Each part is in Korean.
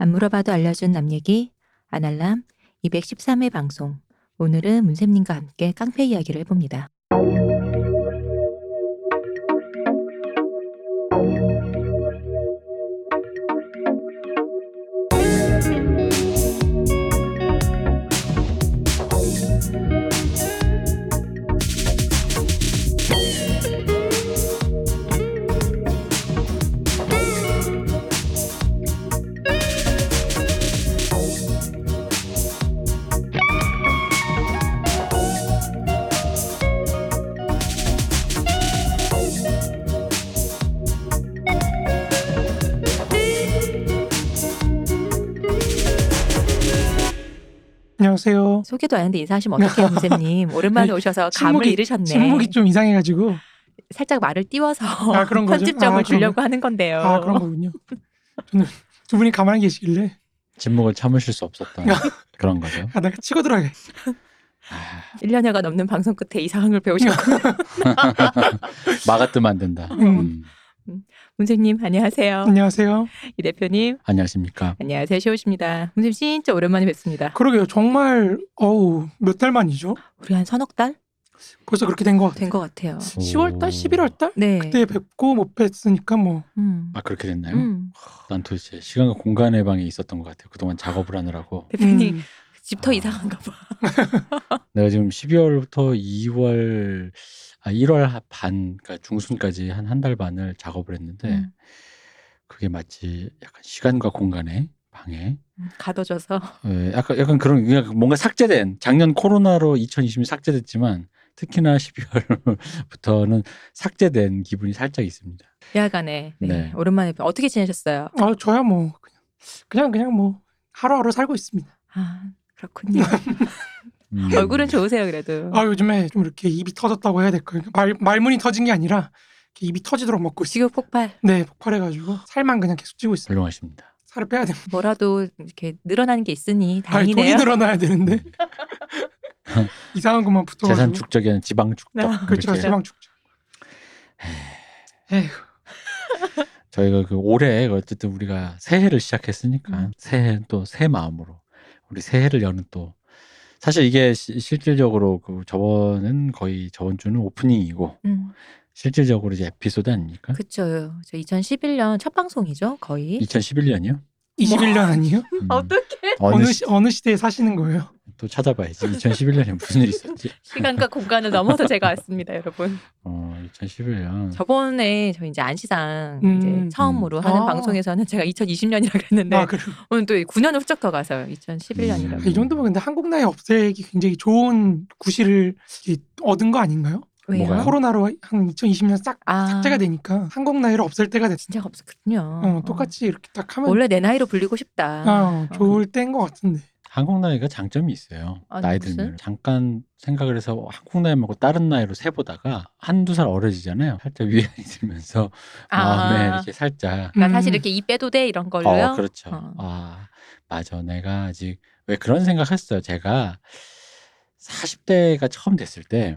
안 물어봐도 알려준 남 얘기 아날람 213회 방송 오늘은 문쌤님과 함께 깡패 이야기를 해봅니다. 소개도 안 했는데 인사하시면 어떡해요 문쌤님. 오랜만에 오셔서 감을 침묵이- 잃으셨네. 침묵이 좀 이상해가지고 살짝 말을 띄워서 아, 그런 거죠? 편집점을 아, 주려고 하는 건데요. 아 그런 거군요. 저는 두 분이 가만히 계시길래 침묵을 참으실 수 없었던 그런 거죠. 아 내가 치고 들어가게. 아, 1년여가 넘는 방송 끝에 이 상황을 배우셨고 막아 뜨면 안 된다. 음. 음. 문쌤님 안녕하세요. 안녕하세요. 이 대표님 안녕하십니까. 안녕하세요 시오십니다. 문쌤 진짜 오랜만에 뵙습니다. 그러게요. 정말 어우 몇 달 만이죠? 우리 한 서너 달된 벌써 그렇게 된 것 같아요. 것 같아요. 10월 달, 오. 11월 달 네. 그때 뵙고 못 뵀으니까 뭐 음. 아 그렇게 됐나요? 음. 난 도대체 시간과 공간의 방에 있었던 것 같아요. 그동안 작업을 하느라고 대표님 음, 집터 아. 이상한가 봐. 내가 지금 12월부터 2월 아 1월 반 그러니까 중순까지 한 한 달 반을 작업을 했는데 음. 그게 마치 약간 시간과 공간의 방해 음, 가둬져서 예, 약간 약간 그런 뭔가 삭제된 작년 코로나로 2020이 삭제됐지만 특히나 12월부터는 삭제된 기분이 살짝 있습니다. 야간에 네. 네. 오랜만에 뵙- 어떻게 지내셨어요? 아 저야 뭐 그냥 그냥 그냥 뭐 하루하루 살고 있습니다. 아 그렇군요. 음. 얼굴은 좋으세요 그래도. 아 요즘에 좀 이렇게 입이 터졌다고 해야 될까요? 말 말문이 터진 게 아니라 이렇게 입이 터지도록 먹고 있어요. 식욕 폭발. 네 폭발해가지고 살만 그냥 계속 찌고 있어요. 훌륭하십니다. 살을 빼야 됩니다. 뭐라도 이렇게 늘어나는 게 있으니 아니 돈이 다행이네요. 늘어나야 되는데 이상한 것만 붙어가지고 재산 축적이 아니라 지방 축적. 아, 그렇죠. 지방 축적. 에휴 저희가 그 올해 어쨌든 우리가 새해를 시작했으니까 음. 새해 또 새 마음으로 우리 새해를 여는 또 사실 이게 시- 실질적으로 그 저번은 거의 저번 주는 오프닝이고 음, 실질적으로 이제 에피소드 아닙니까? 그쵸. 저 2011년 첫 방송이죠 거의. 2011년이요? 21년 아니에요? 음. 어떻게 어느 시, 어느 시대에 사시는 거예요? 또 찾아봐야지. 2011년에 무슨 일이 있었지? 시간과 공간을 넘어서 제가 왔습니다, 여러분. 어, 2011년. 저번에 저희 이제 안시상 음. 이제 처음으로 하는 아. 방송에서는 제가 2020년이라 그랬는데 아. 오늘 또 9년을 훌쩍 더 가서요. 2011년이라고. 음. 이 정도면 근데 한국 나이 없애기 굉장히 좋은 구실을 얻은 거 아닌가요? 왜요? 코로나로 한 2020년 싹 아, 삭제가 되니까 한국 나이를 없앨 때가 됐어. 진짜 없었거든요. 어, 똑같이 이렇게 딱 하면 원래 내 나이로 불리고 싶다. 어, 좋을 때인 것 같은데. 한국 나이가 장점이 있어요. 아니, 나이 무슨? 들면 잠깐 생각을 해서 한국 나이 말고 다른 나이로 세보다가 한두 살 어려지잖아요. 살짝 위안이 들면서 마음에 아. 이렇게 살짝 그러니까 음. 사실 이렇게 이 빼도 돼 이런 걸로요. 어 그렇죠. 어. 아 맞아 내가 아직 왜 그런 생각했어요. 제가 40대가 처음 됐을 때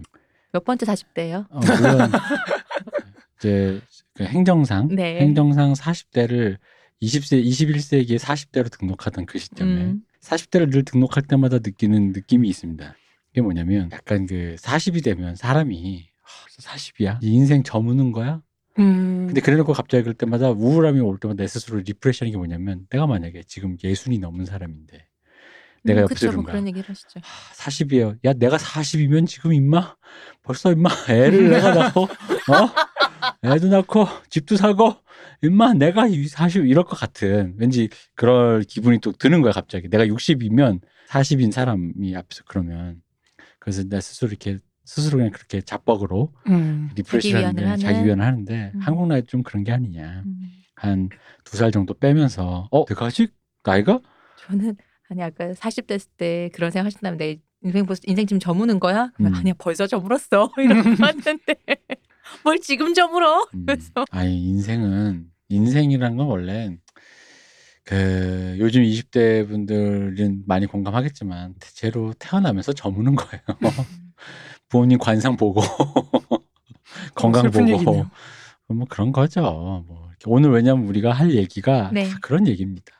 몇 번째 40대예요? 어, 물론 이제 그 행정상 네. 행정상 40대를 20세 21세기에 40대로 등록하던 그 시점에 음. 40대를 늘 등록할 때마다 느끼는 느낌이 있습니다. 그게 뭐냐면 약간 그 40이 되면 사람이 아, 40이야? 인생 저무는 거야? 음. 근데 그래놓고 갑자기 그럴 때마다 우울함이 올 때마다 내 스스로 리프레시하는 게 뭐냐면 내가 만약에 지금 예순이 넘은 사람인데 내가 음, 옆에서 그쵸, 뭐 거야. 그런 얘기를 하시죠. 40이에요. 야, 내가 40이면 지금 임마 벌써 임마 애를 내가 낳고 어? 애도 낳고 집도 사고 임마 내가 40 이럴 것 같은 왠지 그럴 기분이 또 드는 거야 갑자기. 내가 60이면 40인 사람이 앞에서 그러면 그래서 내 스스로 이렇게 스스로 그냥 그렇게 자뻑으로 음. refresh를 자기 자기? 위안을 하는데 음. 한국 나이 좀 그런 게 아니냐. 음. 한두 살 정도 빼면서 어 내가 아직 나이가 저는 아니 아까 40 됐을 때 그런 생각 하신다면 내 인생 벌써 인생 지금 저무는 거야? 그러면 음. 아니야 벌써 저물었어 이러고 봤는데 뭘 지금 저물어? 음, 그래서 아니 인생은 인생이란 건 원래 그 요즘 20대 분들은 많이 공감하겠지만 대체로 태어나면서 저무는 거예요. 부모님 관상 보고 건강 슬픈 보고 얘기네요. 뭐 그런 거죠. 뭐 오늘 왜냐면 우리가 할 얘기가 네. 다 그런 얘기입니다.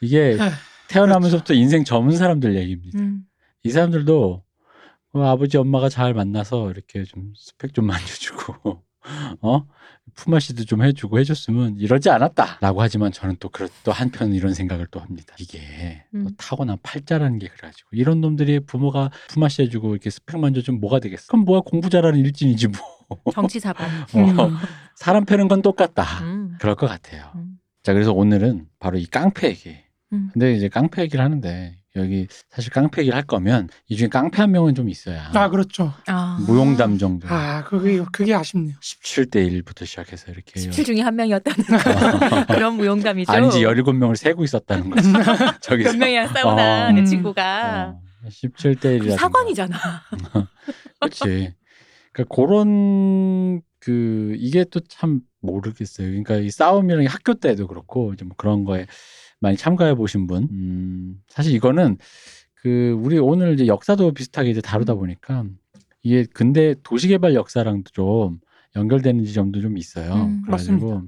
이게 아, 태어나면서부터 인생 접은 사람들 얘기입니다. 음. 이 사람들도 어, 아버지 엄마가 잘 만나서 이렇게 좀 스펙 좀 만져주고 어 품앗이도 좀 해주고 해줬으면 이러지 않았다라고 하지만 저는 또 그렇 또 한편 이런 생각을 또 합니다. 이게 또 음. 타고난 팔자라는 게 그래가지고 이런 놈들이 부모가 품앗이 해주고 이렇게 스펙 만져주면 뭐가 되겠어? 그럼 뭐야 공부 잘하는 일진이지 뭐. 정치 사범. 어, 사람 패는 건 똑같다. 음. 그럴 것 같아요. 음. 자 그래서 오늘은 바로 이 깡패 얘기. 음. 근데 이제 깡패 얘기를 하는데 여기 사실 깡패 얘기를 할 거면 이 중에 깡패 한 명은 좀 있어야 아 그렇죠. 아. 무용담 정도. 아 그게 그게 아쉽네요. 17대 1부터 시작해서 이렇게 17 중에 한 명이었다는 그런 무용담이죠. 아니지 17명을 세고 있었다는 거지. 저기서 몇 명이랑 싸우나 어. 내 음. 친구가 어, 17대 1이라. 사관이잖아. 그렇지. 그러니까 그런 그 이게 또 참 모르겠어요. 그러니까 이 싸움이랑 학교 때도 그렇고 이제 뭐 그런 거에 많이 참가해 보신 분. 음, 사실 이거는 그 우리 오늘 이제 역사도 비슷하게 이제 다루다 보니까 이게 근대 도시개발 역사랑도 좀 연결되는 지점도 좀 있어요. 음, 그래가지고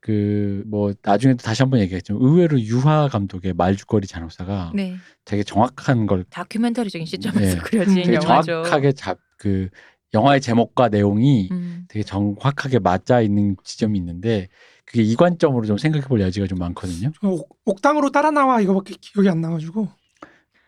그 뭐 나중에 또 다시 한번 얘기했지만 의외로 유화 감독의 말죽거리 잔혹사가 네. 되게 정확한 걸 다큐멘터리적인 시점에서 네. 그려진 되게 영화죠. 정확하게 잡 그 영화의 제목과 내용이 음. 되게 정확하게 맞아 있는 지점이 있는데 그게 이관점으로 좀 생각해 볼 여지가 좀 많거든요. 저 옥, 옥당으로 따라 나와 이거밖에 기억이 안 나가지고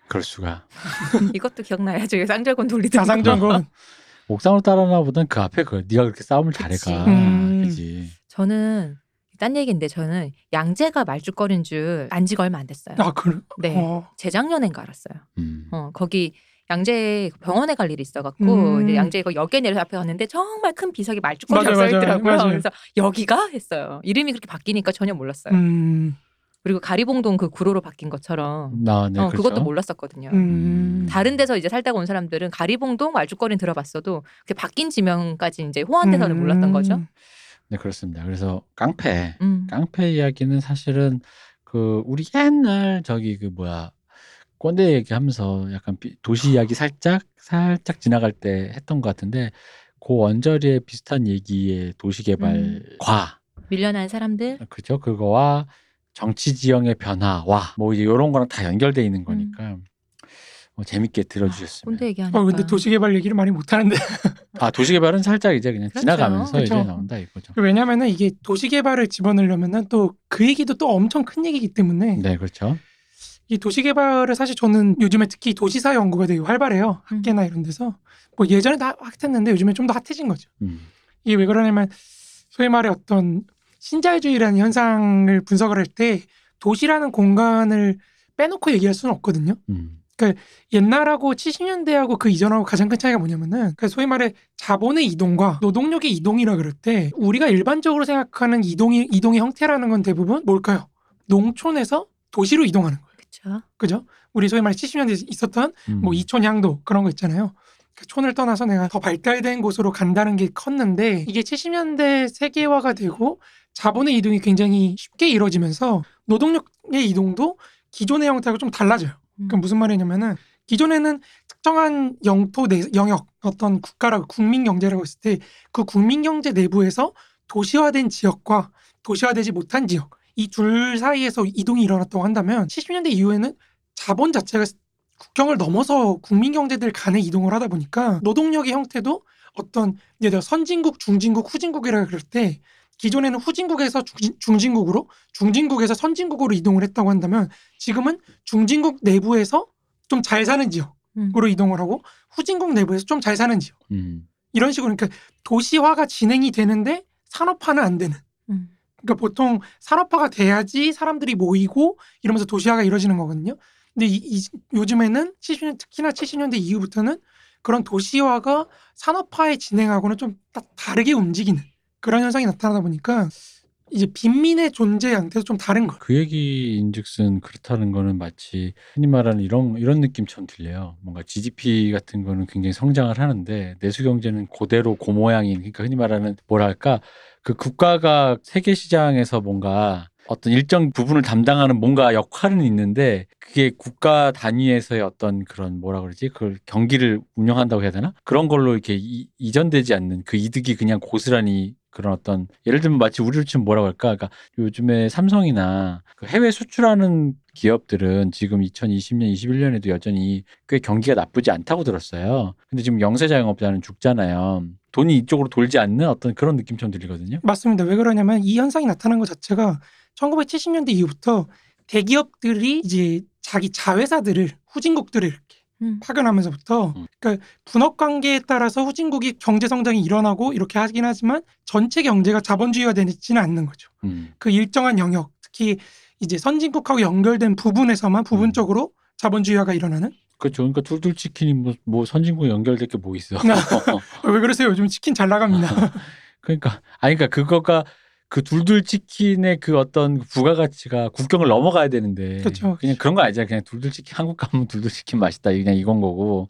그럴 수가. 이것도 기억나야죠. 쌍절곤 돌리던 자상정건 옥상으로 따라 나보단 그 앞에 그 네가 그렇게 싸움을 잘해가. 음. 그지. 저는 딴 얘기인데 저는 양재가 말죽거린 줄 안 지 가 얼마 안 됐어요. 아 그래. 네. 어. 재작년인가 알았어요. 음. 어, 거기 양재 병원에 갈 일이 있어갖고 음. 이제 양재 그 역에 내려서 앞에 갔는데 정말 큰 비석이 맞아요, 써있더라고요. 맞아요. 그래서 여기가 했어요. 이름이 그렇게 바뀌니까 전혀 몰랐어요. 음. 그리고 가리봉동 그 구로로 바뀐 것처럼 나, 네, 어, 그렇죠. 그것도 몰랐었거든요. 음. 다른 데서 이제 살다가 온 사람들은 가리봉동 말죽거리는 들어봤어도 그 바뀐 지명까지 이제 호환돼서는 음. 몰랐던 거죠. 네, 그렇습니다. 그래서 깡패. 음. 깡패 이야기는 사실은 그 우리 옛날 저기 그 뭐야 꼰대 얘기하면서 약간 비- 도시 이야기 살짝 살짝 지나갈 때 했던 것 같은데 그 원저리에 비슷한 얘기의 도시 개발과 밀려난 사람들. 그죠 그거와 정치 지형의 변화와 뭐 이제 이런 거랑 다 연결돼 있는 거니까 뭐 재밌게 꼰대 들어주셨으면 얘기하니까. 어 근데 도시개발 얘기를 많이 못 하는데 아 도시 개발은 살짝 이제 그냥 그렇죠. 지나가면서 이제 그렇죠. 나온다 이거죠. 왜냐면은 이게 도시개발을 집어넣으려면은 또 그 얘기도 또 엄청 큰 얘기이기 때문에 네 그렇죠. 이 도시개발을 사실 저는 요즘에 특히 도시사 연구가 되게 활발해요 음. 학계나 이런 데서 뭐 예전에 다 핫했는데 요즘에 좀 더 핫해진 거죠. 음. 이게 왜 그러냐면 소위 말해 어떤 신자유주의라는 현상을 분석을 할 때 도시라는 공간을 빼놓고 얘기할 수는 없거든요. 음. 옛날하고 70년대하고 그 이전하고 가장 큰 차이가 뭐냐면은 그 소위 말해 자본의 이동과 노동력의 이동이라 그럴 때 우리가 일반적으로 생각하는 이동이 이동의 형태라는 건 대부분 뭘까요? 농촌에서 도시로 이동하는 거예요. 그렇죠. 그죠? 우리 소위 말해 70년대에 있었던 음. 뭐 이촌 향도 그런 거 있잖아요. 그 촌을 떠나서 내가 더 발달된 곳으로 간다는 게 컸는데 이게 70년대 세계화가 되고 자본의 이동이 굉장히 쉽게 이루어지면서 노동력의 이동도 기존의 형태하고 좀 달라져요. 음. 그럼 무슨 말이냐면은 기존에는 특정한 영토 내 영역 어떤 국가라고 국민 경제라고 했을 때 그 국민 경제 내부에서 도시화된 지역과 도시화되지 못한 지역 이 둘 사이에서 이동이 일어났다고 한다면 70년대 이후에는 자본 자체가 국경을 넘어서 국민 경제들 간에 이동을 하다 보니까 노동력의 형태도 어떤 예를 들어 선진국, 중진국, 후진국이라 그럴 때 기존에는 후진국에서 중진, 중진 국으로 중진국에서 선진국으로 이동을 했다고 한다면 지금은 중진국 내부에서 좀 잘 사는 지역으로 음. 이동을 하고 후진국 내부에서 좀 잘 사는 지역 음. 이런 식으로 그러니까 도시화가 진행이 되는데 산업화는 안 되는 음. 그러니까 보통 산업화가 돼야지 사람들이 모이고 이러면서 도시화가 이루어지는 거거든요. 근데 이, 이- 요즘에는 70년 특히나 70년대 이후부터는 그런 도시화가 산업화에 진행하고는 좀 다- 다르게 움직이는 그런 현상이 나타나다 보니까 이제 빈민의 존재 양태도 좀 다른 거예요. 그 얘기인즉슨 그렇다는 거는 마치 흔히 말하는 이런 이런 느낌처럼 들려요. 뭔가 GDP 같은 거는 굉장히 성장을 하는데 내수 경제는 그대로 그 모양인 그러니까 흔히 말하는 뭐랄까 그 국가가 세계 시장에서 뭔가 어떤 일정 부분을 담당하는 뭔가 역할은 있는데 그게 국가 단위에서의 어떤 그런 뭐라 그러지 그걸 경기를 운영한다고 해야 되나 그런 걸로 이렇게 이, 이전되지 않는 그 이득이 그냥 고스란히 그런 어떤 예를 들면 마치 우리로 치면 뭐라고 할까? 그러니까 요즘에 삼성이나 그 해외 수출하는 기업들은 지금 2020년, 21년에도 여전히 꽤 경기가 나쁘지 않다고 들었어요. 근데 지금 영세 자영업자는 죽잖아요. 돈이 이쪽으로 돌지 않는 어떤 그런 느낌처럼 들리거든요. 맞습니다. 왜 그러냐면 이 현상이 나타난 것 자체가 1970년대 이후부터 대기업들이 이제 자기 자회사들을 후진국들을 이렇게 음. 파견하면서부터 음. 그러니까 분업 관계에 따라서 후진국이 경제 성장이 일어나고 이렇게 하긴 하지만 전체 경제가 자본주의화 되지는 않는 거죠. 음. 그 일정한 영역, 특히 이제 선진국하고 연결된 부분에서만 부분적으로 자본주의화가 일어나는. 그렇죠. 그러니까 둘둘 치킨이 뭐, 뭐 선진국 연결될 게 뭐 있어. 어, 왜 그러세요? 요즘 치킨 잘 나갑니다. 그러니까 아니 그러니까 그거가 그 둘둘 치킨의 그 어떤 부가가치가 국경을 넘어가야 되는데 그쵸. 그냥 그런 거 아니잖아. 그냥 둘둘 치킨 한국 가면 둘둘 치킨 맛있다. 그냥 이건 거고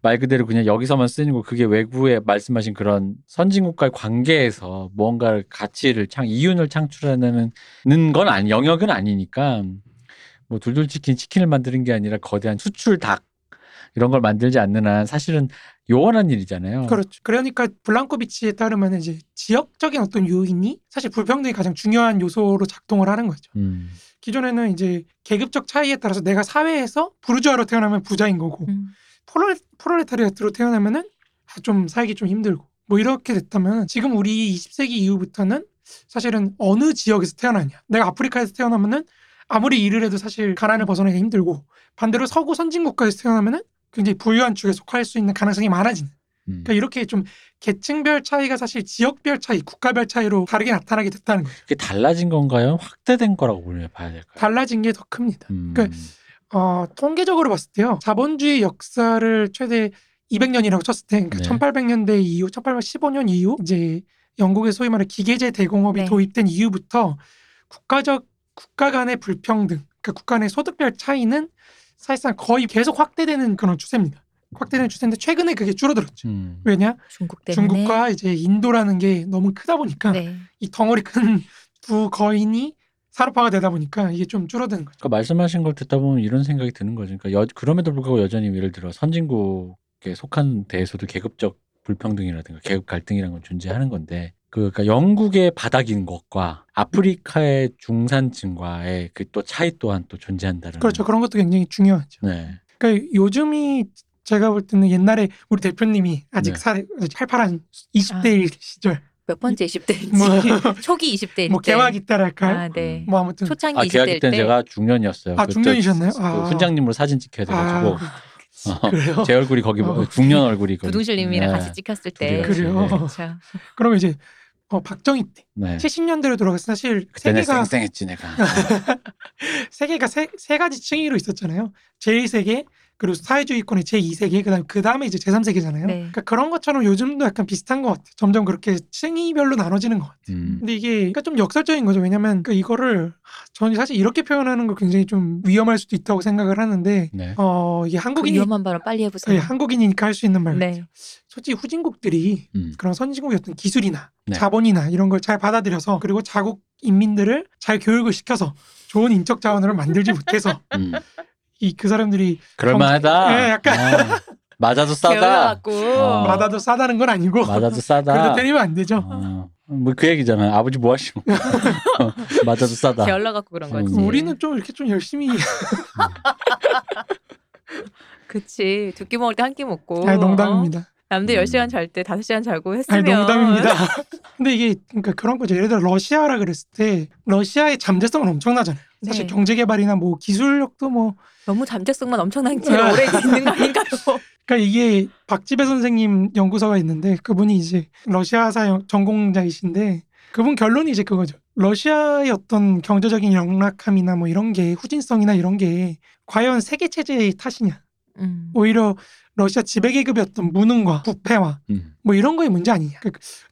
말 그대로 그냥 여기서만 쓰는 거 그게 외국에 말씀하신 그런 선진국과의 관계에서 무언가를 가치를 창 이윤을 창출하는 건 아니 영역은 아니니까 뭐 둘둘 치킨 치킨을 만드는 게 아니라 거대한 수출 닭 이런 걸 만들지 않는 한 사실은 요원한 일이잖아요. 그렇죠. 그러니까 블랑코비치에 따르면 이제 지역적인 어떤 요인이 사실 불평등이 가장 중요한 요소로 작동을 하는 거죠. 음. 기존에는 이제 계급적 차이에 따라서 내가 사회에서 부르주아로 태어나면 부자인 거고 음. 프롤, 프롤레타리아트로 태어나면은 아, 좀 살기 좀 힘들고 뭐 이렇게 됐다면 지금 우리 20세기 이후부터는 사실은 어느 지역에서 태어나냐 내가 아프리카에서 태어나면은 아무리 일을 해도 사실 가난을 벗어나기 힘들고 반대로 서구 선진 국가에서 태어나면은 굉장히 부유한 축에 속할 수 있는 가능성이 많아지는 음. 그러니까 이렇게 좀 계층별 차이가 사실 지역별 차이, 국가별 차이로 다르게 나타나게 됐다는 거예요. 그게 달라진 건가요? 확대된 거라고 보면 봐야 될까요? 달라진 게 더 큽니다. 음. 그러니까 어, 통계적으로 봤을 때요. 자본주의 역사를 최대 200년이라고 쳤을 때, 그러니까 네. 1800년대 이후, 1815년 이후 이제 영국의 소위 말하는 기계제 대공업이 네. 도입된 이후부터 국가적 국가 간의 불평등, 그러니까 국가 간의 소득별 차이는 사실상 거의 계속 확대되는 그런 추세입니다. 확대되는 추세인데 최근에 그게 줄어들었죠. 음. 왜냐? 중국 때문에. 중국과 이제 인도라는 게 너무 크다 보니까 네. 이 덩어리 큰 두 거인이 산업화가 되다 보니까 이게 좀 줄어드는 거죠. 그러니까 말씀하신 걸 듣다 보면 이런 생각이 드는 거죠. 그러니까 여, 그럼에도 불구하고 여전히 예를 들어 선진국에 속한 데에서도 계급적 불평등이라든가 계급 갈등이라는 건 존재하는 건데 그 그러니까 영국의 바닥인 것과 아프리카의 중산층과의 그 또 차이 또한 또 존재한다는 그렇죠. 그런 것도 굉장히 중요하죠. 네. 그러니까 요즘이 제가 볼 때는 옛날에 우리 대표님이 아직 네. 살 팔팔한 20대일 시절 몇 번째 20대인지 뭐- 초기 20대일 뭐 때. 개화기 때랄까요? 아, 네. 뭐 아무튼 초창기 아 20대일 계약기 때는 때. 제가 중년이었어요. 아, 그 중년이셨나요? 저- 그 아. 훈장님으로 사진 찍혀야 돼가지고 아, 그래요. 제 얼굴이 거기 어. 중년 얼굴이 거기. 부둥실님이랑 네. 같이 찍혔을 때. 그래요. 네. 그렇죠. 그러면 이제 어, 박정희 때 네. 70년대로 돌아가서 사실 그때는 세계가 쌩쌩했지 내가. 세계가 세, 세 가지 층위로 있었잖아요. 제1세계 그리고 사회주의권의 제2세계 그다음 그 다음에 이제 제3세계잖아요. 네. 그러니까 그런 것처럼 요즘도 약간 비슷한 것 같아요. 점점 그렇게 층위별로 나눠지는 것 같아요. 음. 근데 이게 그러니까 좀 역설적인 거죠. 왜냐면 그 이거를 하, 저는 사실 이렇게 표현하는 거 굉장히 좀 위험할 수도 있다고 생각을 하는데 네. 어 이게 그 한국인이 위험한 발언 빨리 예, 해보세요. 한국인이니까 할 수 있는 말. 네. 솔직히 후진국들이 음. 그런 선진국의 어떤 기술이나 네. 자본이나 이런 걸 잘 받아들여서 그리고 자국 인민들을 잘 교육을 시켜서 좋은 인적 자원을 만들지 못해서 음. 이 그 사람들이 그럴만하다. 예, 약간. 어. 맞아도 싸다. 어. 맞아도 싸다는 건 아니고 맞아도 싸다. 그래도 때리면 안 되죠. 어. 뭐그 얘기잖아. 아버지 뭐 하시고. 맞아도 싸다. 게을러 갖고 그런 음. 거지. 우리는 좀 이렇게 좀 열심히 그치. 두 끼 먹을 때 한 끼 먹고. 아, 어? 농담입니다. 남들 음. 10시간 잘 때 5시간 자고 했으면. 아니 농담입니다. 근데 이게 그러니까 그런 거죠. 예를 들어 러시아라 그랬을 때 러시아의 잠재성은 엄청나잖아요. 사실 네. 경제 개발이나 뭐 기술력도 뭐 너무 잠재성만 엄청난 채로 아. 오래 있는 거 아닌가요? 그러니까 이게 박지배 선생님 연구소가 있는데 그분이 이제 러시아사 연- 전공자이신데 그분 결론이 이제 그거죠. 러시아의 어떤 경제적인 영락함이나 뭐 이런 게 후진성이나 이런 게 과연 세계 체제의 탓이냐? 음. 오히려 러시아 지배계급의 어떤 무능과 부패와 음. 뭐 이런 거의 문제 아니냐. 그-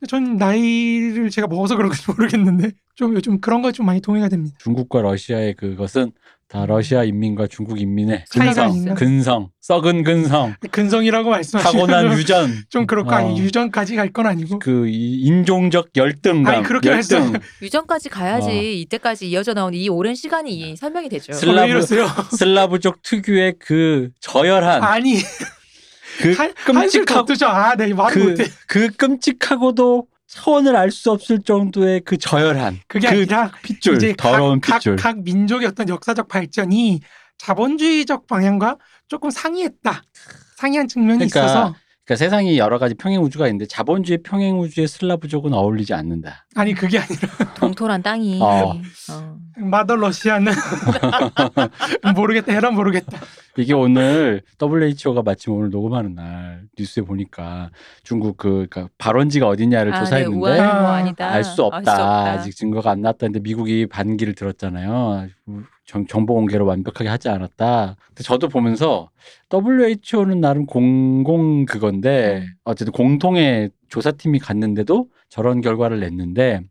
전 나이를 제가 먹어서 그런지 모르겠는데 좀 요즘 그런 거에 좀 많이 동의가 됩니다. 중국과 러시아의 그것은 다 러시아 인민과 중국 인민의 근성? 근성, 썩은 근성, 근성이라고 말씀하시면 타고난 유전, 좀 그렇고 어. 아니 유전까지 갈 건 아니고 그 이- 인종적 열등감, 아니, 그렇게 열등, 유전까지 가야지 어. 이때까지 이어져 나온 이 오랜 시간이 설명이 되죠. 슬라- 어, 왜 이러세요? 슬라브족 특유의 그 저열한, 아니 그 한- 끔찍하고. 아, 네 그, 못해. 그 끔찍하고도 차원을 알 수 없을 정도의 그 저열한 그게 그 아니라 핏줄, 이제 더러운 각, 핏줄. 각, 각 민족의 어떤 역사적 발전이 자본주의적 방향과 조금 상이했다. 상이한 측면이 그러니까 있어서 그러니까 세상이 여러 가지 평행 우주가 있는데 자본주의 평행 우주의 슬라브족은 어울리지 않는다. 아니 그게 아니라 동토란 땅이. 어. 어. 마더 러시아는 모르겠다. 해라 모르겠다. 이게 오늘 WHO가 마침 오늘 녹음하는 날 뉴스에 보니까 중국 그 그러니까 발원지가 어디냐를 아, 네, 조사했는데 우한 뭐 아, 아니다. 알수 없다. 없다. 아직 증거가 안 나왔다는데 미국이 반기를 들었잖아요. 정, 정보 공개를 완벽하게 하지 않았다. 근데 저도 보면서 WHO는 나름 공공 그건데 음. 어쨌든 공통의 조사팀이 갔는데도 저런 결과를 냈는데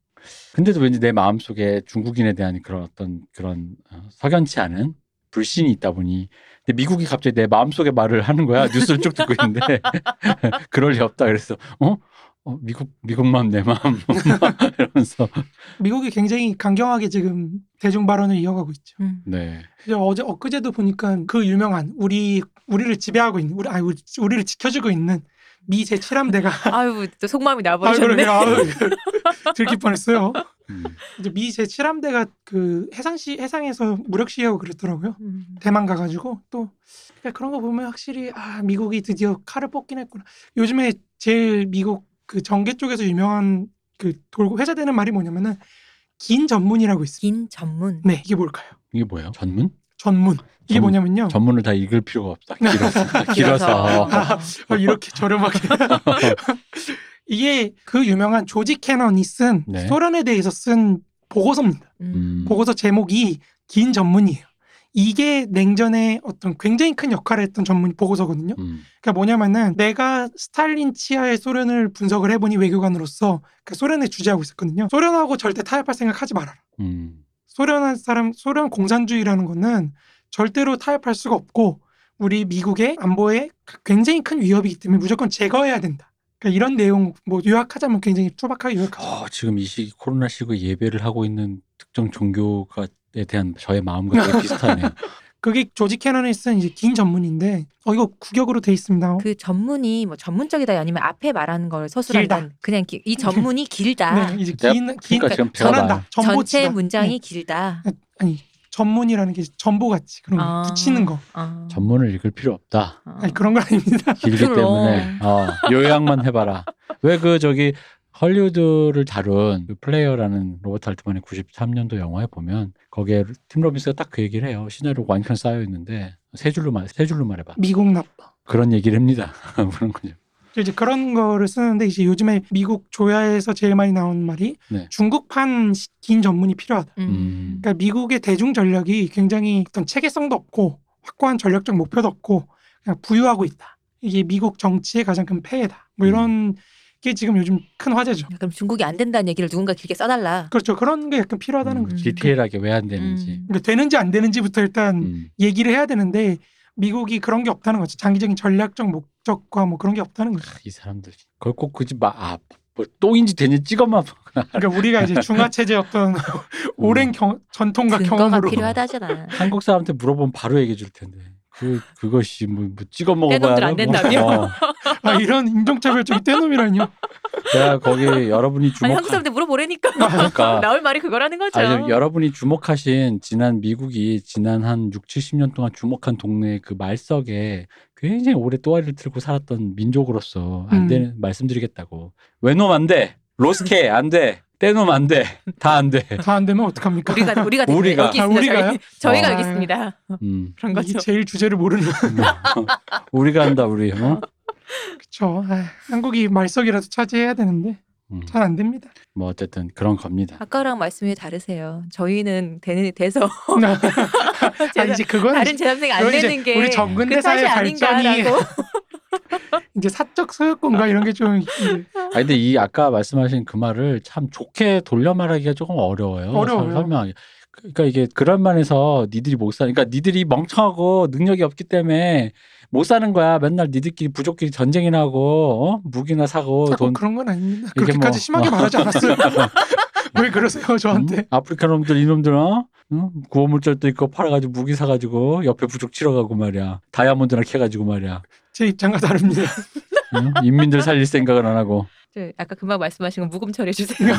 근데도 왠지 내 마음속에 중국인에 대한 그런 어떤 그런 어, 석연치 않은 불신이 있다 보니 근데 미국이 갑자기 내 마음속에 말을 하는 거야 뉴스를 쭉 듣고 있는데 그럴 리 없다 그래서 어? 어 미국 미국 마음 내 마음 이러면서 미국이 굉장히 강경하게 지금 대중 발언을 이어가고 있죠. 음. 네 이제 어제 엊그제도 보니까 그 유명한 우리 우리를 지배하고 있는 우리 아니 우리, 우리를 지켜주고 있는 미 제7함대가 아유 또 속마음이 아 나버리셨네. 아유 들킬 뻔했어요. 음. 이제 미 제7함대가 그 해상시 해상에서 무력 시위하고 그랬더라고요. 음. 대만 가가지고 또 그러니까 그런 거 보면 확실히 아 미국이 드디어 칼을 뽑긴 했구나. 요즘에 제일 미국 그 정계 쪽에서 유명한 그 돌고 회자되는 말이 뭐냐면은 긴 전문이라고 있습니다. 긴 전문. 네 이게 뭘까요? 이게 뭐예요 전문 전문 이게 전문. 뭐냐면요. 전문을 다 읽을 필요가 없다 길어서 길어서 아, 어, 이렇게 저렴하게 이게 그 유명한 조지 캐넌이 쓴 네. 소련에 대해서 쓴 보고서입니다. 음. 보고서 제목이 긴 전문이에요. 이게 냉전에 어떤 굉장히 큰 역할을 했던 전문 보고서거든요. 음. 그러니까 뭐냐면은 내가 스탈린 치하의 소련을 분석을 해보니 외교관으로서 그 소련에 주재하고 있었거든요. 소련하고 절대 타협할 생각 하지 말아라. 음. 소련 사람 소련 공산주의라는 거는 절대로 타협할 수가 없고 우리 미국의 안보에 굉장히 큰 위협이기 때문에 무조건 제거해야 된다. 그러니까 이런 내용 뭐 요약하자면 굉장히 투박하게 요약하죠. 어, 지금 이 시기 코로나 시국에 예배를 하고 있는 특정 종교가에 대한 저의 마음과 되게 비슷하네요. 그게 조지 캐넌이 쓴 이제 긴 전문인데 어 이거 구격으로 돼 있습니다. 그 전문이 뭐 전문적이다 아니면 앞에 말하는 걸 서술한다. 길다. 그냥 기- 이 전문이 길다. 네, 이제 긴, 긴 그러니까 지금. 전보치다. 전체 문장이 네. 길다. 아니 전문이라는 게 전보 같이 그런 거 아. 붙이는 거. 어. 전문을 읽을 필요 없다. 어. 아니 그런 거 아닙니다. 길기. 때문에 어, 요약만 해봐라. 왜 그 저기 헐리우드를 다룬 그 플레이어라는 로버트 알트만의 93년도 영화에 보면 거기에 팀 로빈스가 딱 그 얘기를 해요. 시나리오 가 완전 쌓여 있는데 세 줄로 말 세 줄로 말해봐. 미국 나빠. 그런 얘기를 합니다. 그런 거죠. 이제 그런 거를 쓰는데 이제 요즘에 미국 조야에서 제일 많이 나오는 말이 네. 중국판 시- 긴 전문이 필요하다. 음. 음. 그러니까 미국의 대중 전략이 굉장히 어떤 체계성도 없고 확고한 전략적 목표도 없고 그냥 부유하고 있다. 이게 미국 정치의 가장 큰 폐해다. 뭐 이런 게 지금 요즘 큰 화제죠. 그럼 중국이 안 된다는 얘기를 누군가 길게 써달라. 그렇죠. 그런 게 약간 필요하다는 음, 거죠. 디테일하게 왜 안 되는지. 음. 그러니까 되는지 안 되는지부터 일단 음. 얘기를 해야 되는데 미국이 그런 게 없다는 거죠. 장기적인 전략적 목적과 뭐 그런 게 없다는 거죠. 이 사람들 그걸 꼭 굳이 막 아 뭐 똥인지 된지 찍어만 그러니까 우리가 이제 중화 체제 어떤 오랜 경, 전통과 경험으로 필요하다잖아. 한국 사람한테 물어보면 바로 얘기해 줄 텐데. 그 그것이 뭐, 뭐 찍어 먹어봐야 안 된다며? 어. 아, 이런 인종차별적인 떼놈이라뇨. 내가 거기 여러분이 아니 주목 한국 사람들 물어보라니까. 그러니까 나올 말이 그거라는 거죠. 아니 여러분이 주목하신 지난 미국이 지난 한 6, 70년 동안 주목한 동네 그 말석에 굉장히 오래 또아리를 틀고 살았던 민족으로서 안 음. 되는 말씀드리겠다고. 외놈 안 돼. 로스케 안 돼. 떼놈 안 돼. 다 안 돼. 다 안 되면 어떡합니까? 우리가 우리가. 우리가. 여기 아, 있습니다. 우리가요? 저희, 저희가 아. 여기 있습니다. 음. 그런 거죠. 제일 주제를 모르는. 우리가 한다 우리. 어? 그쵸. 아, 한국이 말석이라도 차지해야 되는데 음. 잘안 됩니다. 뭐 어쨌든 그런 겁니다. 아까랑 말씀이 다르세요. 저희는 되는 돼서 아, 이제 그건 다른 제3세가 안 되는 게 우리 그 정근대사의 탓이 발전이 아닌가라고. 이제 사적 소유권과 이런 게 좀 아 근데 이 아까 말씀하신 그 말을 참 좋게 돌려 말하기가 조금 어려워요. 어려워요. 설- 설명하기. 그러니까 이게 그런 면에서 니들이 못 사. 그러니까 니들이 멍청하고 능력이 없기 때문에 못 사는 거야. 맨날 니들끼리 부족끼리 전쟁이나 하고 어? 무기나 사고 자꾸 돈 그런 건 아닙니다. 그렇게까지 뭐- 심하게 말하지 않았어요. 왜 그러세요 저한테? 음? 아프리카 놈들 이놈들 어? 응? 구호물절도 있고 팔아가지고 무기 사가지고 옆에 부족 치러가고 말이야. 다이아몬드나 캐가지고 말이야. 제 입장과 다릅니다. 응? 인민들 살릴 생각은 안 하고. 네, 아까 금방 말씀하신 거 무금 처리해 주세요.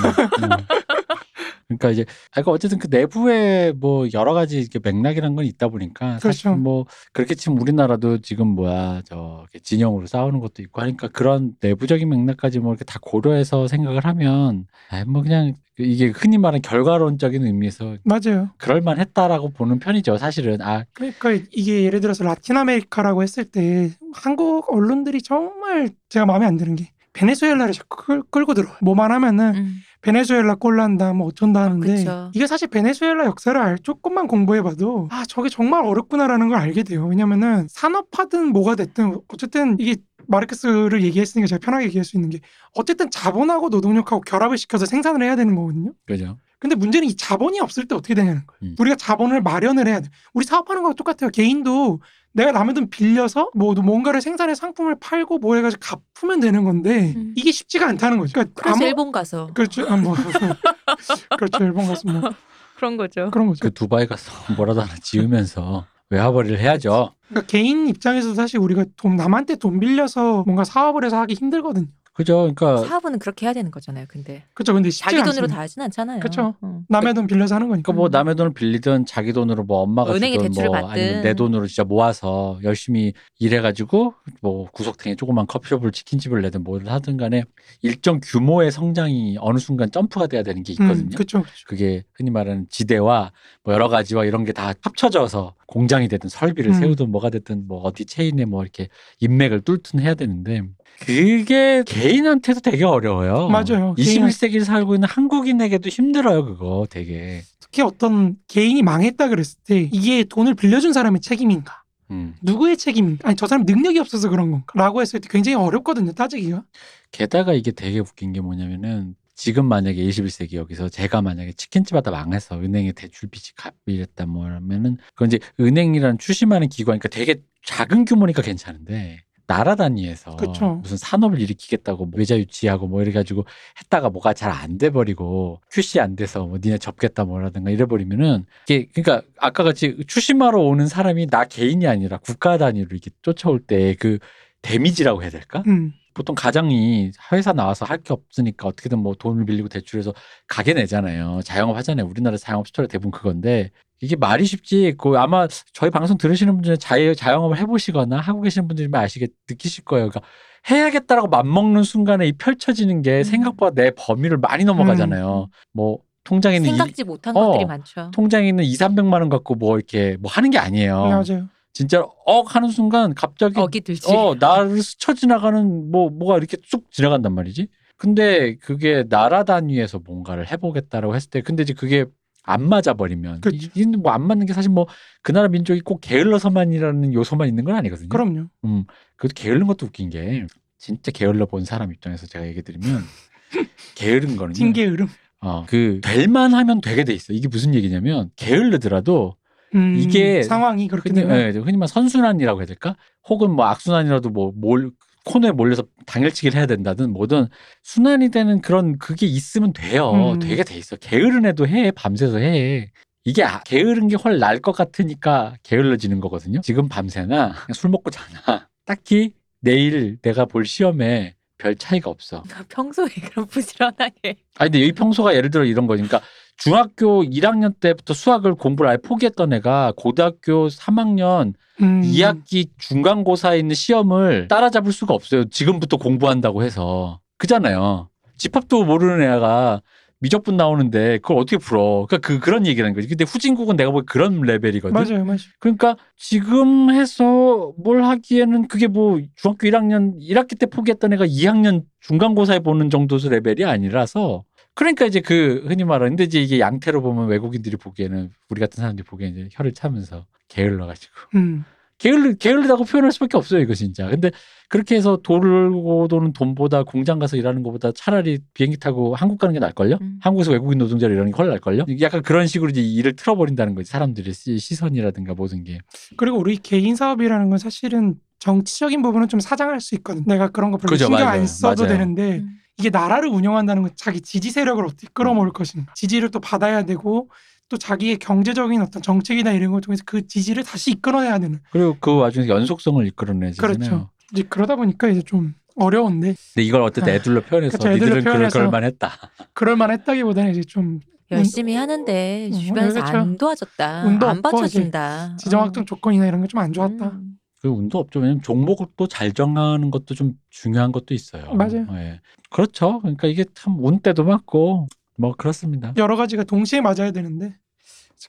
그러니까 이제 그러니까 어쨌든 그 내부에 뭐 여러 가지 이렇게 맥락이란 건 있다 보니까 사실 그렇죠. 뭐 그렇게 치면 우리나라도 지금 뭐야 저 진영으로 싸우는 것도 있고 하니까 그런 내부적인 맥락까지 뭐 이렇게 다 고려해서 생각을 하면 아이 뭐 그냥 이게 흔히 말하는 결과론적인 의미에서 맞아요. 그럴 만했다라고 보는 편이죠 사실은 아 그러니까 이게 예를 들어서 라틴 아메리카라고 했을 때 한국 언론들이 정말 제가 마음에 안 드는 게 베네수엘라를 자꾸 끌, 끌고 들어. 뭐만 하면은 음. 베네수엘라 꼴난다 뭐 어쩐다 하는데 그쵸. 이게 사실 베네수엘라 역사를 알 조금만 공부해봐도 아 저게 정말 어렵구나라는 걸 알게 돼요. 왜냐면은 산업화든 뭐가 됐든 어쨌든 이게 마르크스를 얘기했으니까 제가 편하게 얘기할 수 있는 게 어쨌든 자본하고 노동력하고 결합을 시켜서 생산을 해야 되는 거거든요. 그죠 근데 문제는 이 자본이 없을 때 어떻게 되냐는 거예요. 음. 우리가 자본을 마련을 해야 돼. 우리 사업하는 거랑 똑같아요. 개인도 내가 남의 돈 빌려서 뭐 뭔가를 생산해 상품을 팔고 뭐 해가지고 갚으면 되는 건데 음. 이게 쉽지가 않다는 거죠. 그러니까 그래서 아무- 일본 가서 그렇죠. 아, 뭐 그렇죠. 일본 가서 뭐 그런 거죠. 그런 거죠. 그 두바이 가서 뭐라도 하나 지으면서 외화벌이를 해야죠 그러니까 개인 입장에서 사실 우리가 돈 남한테 돈 빌려서 뭔가 사업을 해서 하기 힘들거든요. 그죠 그러니까 사업은 그렇게 해야 되는 거잖아요. 근데 그렇죠. 근데 쉽지 자기 돈으로 않습니다. 다 하진 않잖아요. 그쵸. 어. 남의 돈 빌려서 하는 거니까. 뭐 남의 돈을 빌리든 자기 돈으로 뭐 엄마가 은행에 주든 대출을 뭐 받든. 아니면 내 돈으로 진짜 모아서 열심히 일해가지고 뭐 구석탱이 조그만 커피숍을 치킨집을 내든 뭐를 하든 간에 일정 규모의 성장이 어느 순간 점프가 돼야 되는 게 있거든요. 그렇죠. 그게 흔히 말하는 지대와 뭐 여러 가지와 이런 게 다 합쳐져서 공장이 되든 설비를 음. 세우든 뭐가 됐든 뭐 어디 체인에 뭐 이렇게 인맥을 뚫든 해야 되는데 그게 개인한테도 되게 어려워요. 맞아요. 21세기를 살고 있는 한국인에게도 힘들어요, 그거 되게. 특히 어떤 개인이 망했다 그랬을 때 이게 돈을 빌려준 사람의 책임인가? 음. 누구의 책임인가? 아니 저 사람 능력이 없어서 그런 건가? 라고 했을 때 굉장히 어렵거든요. 따지기가. 게다가 이게 되게 웃긴 게 뭐냐면은 지금 만약에 21세기 여기서 제가 만약에 치킨집 하다 망해서 은행에 대출 빚이 갚이랬다 뭐라면은 그건 이제 은행이라는 추심하는 기관이니까 되게 작은 규모니까 괜찮은데 나라 단위에서 그쵸. 무슨 산업을 일으키겠다고 뭐 외자 유치하고 뭐 이래 가지고 했다가 뭐가 잘 안 돼 버리고 QC 안 돼서 뭐 니네 접겠다 뭐라든가 이래 버리면은 이게 그러니까 아까 같이 추심하러 오는 사람이 나 개인이 아니라 국가 단위로 이렇게 쫓아올 때 그 데미지라고 해야 될까? 음. 보통 가장이 회사 나와서 할 게 없으니까 어떻게든 뭐 돈을 빌리고 대출해서 가게 내잖아요. 자영업 하잖아요. 우리나라 자영업 스토리 대부분 그건데 이게 말이 쉽지. 그 아마 저희 방송 들으시는 분 중에 자, 자영업을 해보시거나 하고 계시는 분들이면 아시겠 느끼실 거예요. 그러니까 해야겠다라고 맘먹는 순간에 이 펼쳐지는 게 음. 생각보다 내 범위를 많이 넘어가잖아요. 뭐 통장에 있는 이, 생각지 못한 어. 것들이 많죠. 통장에 있는 2, 300만 원 갖고 뭐 이렇게 뭐 하는 게 아니에요. 맞아요. 진짜 억 하는 순간 갑자기 어기 들지. 어, 나를 스쳐 지나가는 뭐 뭐가 이렇게 쑥 지나간단 말이지. 근데 그게 나라 단위에서 뭔가를 해보겠다라고 했을 때, 근데 이제 그게 안 맞아 버리면 그렇죠. 이는 뭐안 맞는 게 사실 뭐 그 나라 민족이 꼭 게을러서만이라는 요소만 있는 건 아니거든요. 그럼요. 음, 그것도 게으른 것도 웃긴 게 진짜 게을러 본 사람 입장에서 제가 얘기 드리면 게으른 거는 징계 으름. 어, 그 될만 하면 되게 돼 있어. 이게 무슨 얘기냐면 게을르더라도 음, 이게 상황이 그렇게 흔히, 되면 예, 흔히 말 선순환이라고 해야 될까? 혹은 뭐 악순환이라도 뭐 몰, 코너에 몰려서 당일치기를 해야 된다든 뭐든 순환이 되는 그런 그게 있으면 돼요. 음. 되게 돼 있어. 게으른 애도 해. 밤새서 해. 이게 아- 게으른 게 훨 나을 것 같으니까 게을러지는 거거든요. 지금 밤새나 술 먹고 자나 딱히 내일 내가 볼 시험에 별 차이가 없어. 평소에 그런 부지런하게. 아니 근데 여기 평소가 예를 들어 이런 거니까 중학교 1학년 때부터 수학을 공부를 아예 포기했던 애가 고등학교 3학년 음, 2학기 중간고사에 있는 시험을 따라잡을 수가 없어요. 지금부터 공부한다고 해서. 그잖아요. 집합도 모르는 애가 미적분 나오는데 그걸 어떻게 풀어. 그러니까 그, 그런 얘기라는 거지. 근데 후진국은 내가 보기 그런 레벨이거든. 맞아요, 맞아요. 그러니까 지금 해서 뭘 하기에는 그게 뭐 중학교 1학년 1학기 때 포기했던 애가 2학년 중간고사에 보는 정도 레벨이 아니라서 그러니까 이제 그 흔히 말하는 근데 이제 이게 양태로 보면 외국인들이 보기에는 우리 같은 사람들이 보기에는 이제 혀를 차면서 게을러 가지고 음, 게을르 게을르다고 표현할 수밖에 없어요 이거 진짜. 근데 그렇게 해서 돌고 도는 돈보다 공장 가서 일하는 것보다 차라리 비행기 타고 한국 가는 게 나을걸요? 음. 한국에서 외국인 노동자를 일하는 게훨 나을걸요? 약간 그런 식으로 이제 일을 틀어버린다는 거지 사람들의 시- 시선이라든가 모든 게. 그리고 우리 개인 사업이라는 건 사실은 정치적인 부분은 좀 사장할 수 있거든. 내가 그런 거 별로 그죠, 신경 맞아요. 안 써도 맞아요. 되는데 음. 이게 나라를 운영한다는 건 자기 지지 세력을 어떻게 끌어모을 것인가. 지지를 또 받아야 되고 또 자기의 경제적인 어떤 정책이나 이런 걸 통해서 그 지지를 다시 이끌어내야 되는. 그리고 그 와중에 연속성을 이끌어내잖아요. 그렇죠. 이제 그러다 보니까 이제 좀 어려운데 근데 이걸 어쨌든 아, 애들로 표현해서 니들은 그럴 표현해서. 걸만했다. 그럴만 했다기보다는 이제 좀 열심히 하는데 음, 주변에서 그렇죠. 안 도와줬다. 운도 안 받쳐준다. 지정 어. 확정 조건이나 이런 게 좀 안 좋았다. 음. 그 운도 없죠. 왜냐면 종목을 또 잘 정하는 것도 좀 중요한 것도 있어요. 맞아요. 예. 그렇죠. 그러니까 이게 참 운 때도 맞고 뭐 그렇습니다. 여러 가지가 동시에 맞아야 되는데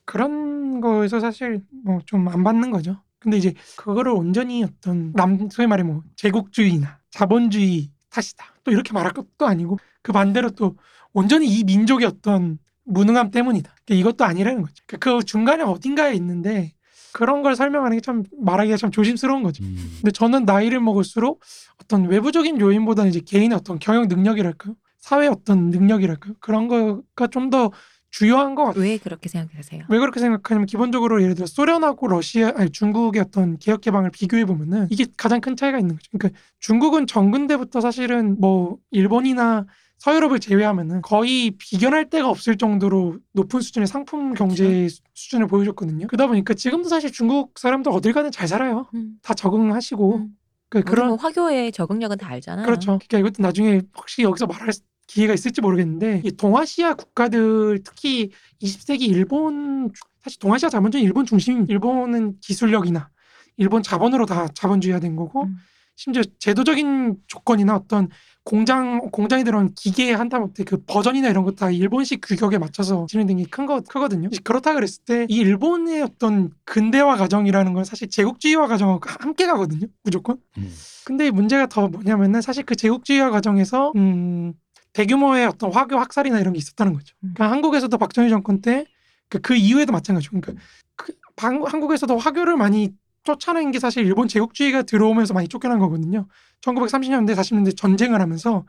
그런 거에서 사실 뭐 좀 안 받는 거죠. 근데 이제 그거를 온전히 어떤 남 소위 말해 뭐 제국주의나 자본주의 탓이다. 또 이렇게 말할 것도 아니고 그 반대로 또 온전히 이 민족의 어떤 무능함 때문이다. 그러니까 이것도 아니라는 거죠. 그- 그 중간에 어딘가에 있는데 그런 걸 설명하는 게 참 말하기가 참 조심스러운 거죠. 음. 근데 저는 나이를 먹을수록 어떤 외부적인 요인보다는 이제 개인의 어떤 경영 능력이랄까요? 사회 어떤 능력이랄까요? 그런 거가 좀 더 주요한 것 같아요. 왜 그렇게 생각하세요? 왜 그렇게 생각하냐면 기본적으로 예를 들어 소련하고 러시아 아니 중국의 어떤 개혁 개방을 비교해 보면은 이게 가장 큰 차이가 있는 거죠. 그러니까 중국은 전근대부터 사실은 뭐 일본이나 서유럽을 제외하면은 거의 비견할 데가 없을 정도로 높은 수준의 상품 경제 수준을 보여줬거든요. 그러다 보니까 지금도 사실 중국 사람들 어딜 가든 잘 살아요. 음. 다 적응하시고 음. 그 그런 그런 화교의 적응력은 다 알잖아요. 그렇죠. 그러니까 이것도 나중에 혹시 여기서 말할 기회가 있을지 모르겠는데 이 동아시아 국가들 특히 20세기 일본 사실 동아시아 자본주의 일본 중심 일본은 기술력이나 일본 자본으로 다 자본주의화된 거고 음. 심지어 제도적인 조건이나 어떤 공장 공장에 들어온 기계 한다못해 그 버전이나 이런 것다 일본식 규격에 맞춰서 진행된 게 큰 거 크거든요. 그렇다 그랬을 때 이 일본의 어떤 근대화 과정이라는 건 사실 제국주의화 과정하고 함께 가거든요. 무조건. 음. 근데 문제가 더 뭐냐면은 사실 그 제국주의화 과정에서 음, 대규모의 어떤 화교 학살이나 이런 게 있었다는 거죠. 음. 그러니까 한국에서도 박정희 정권 때그 그 이후에도 마찬가지죠. 그러니까 그 방- 한국에서도 화교를 많이 쫓아낸 게 사실 일본 제국주의가 들어오면서 많이 쫓겨난 거거든요. 1930년대 40년대 전쟁을 하면서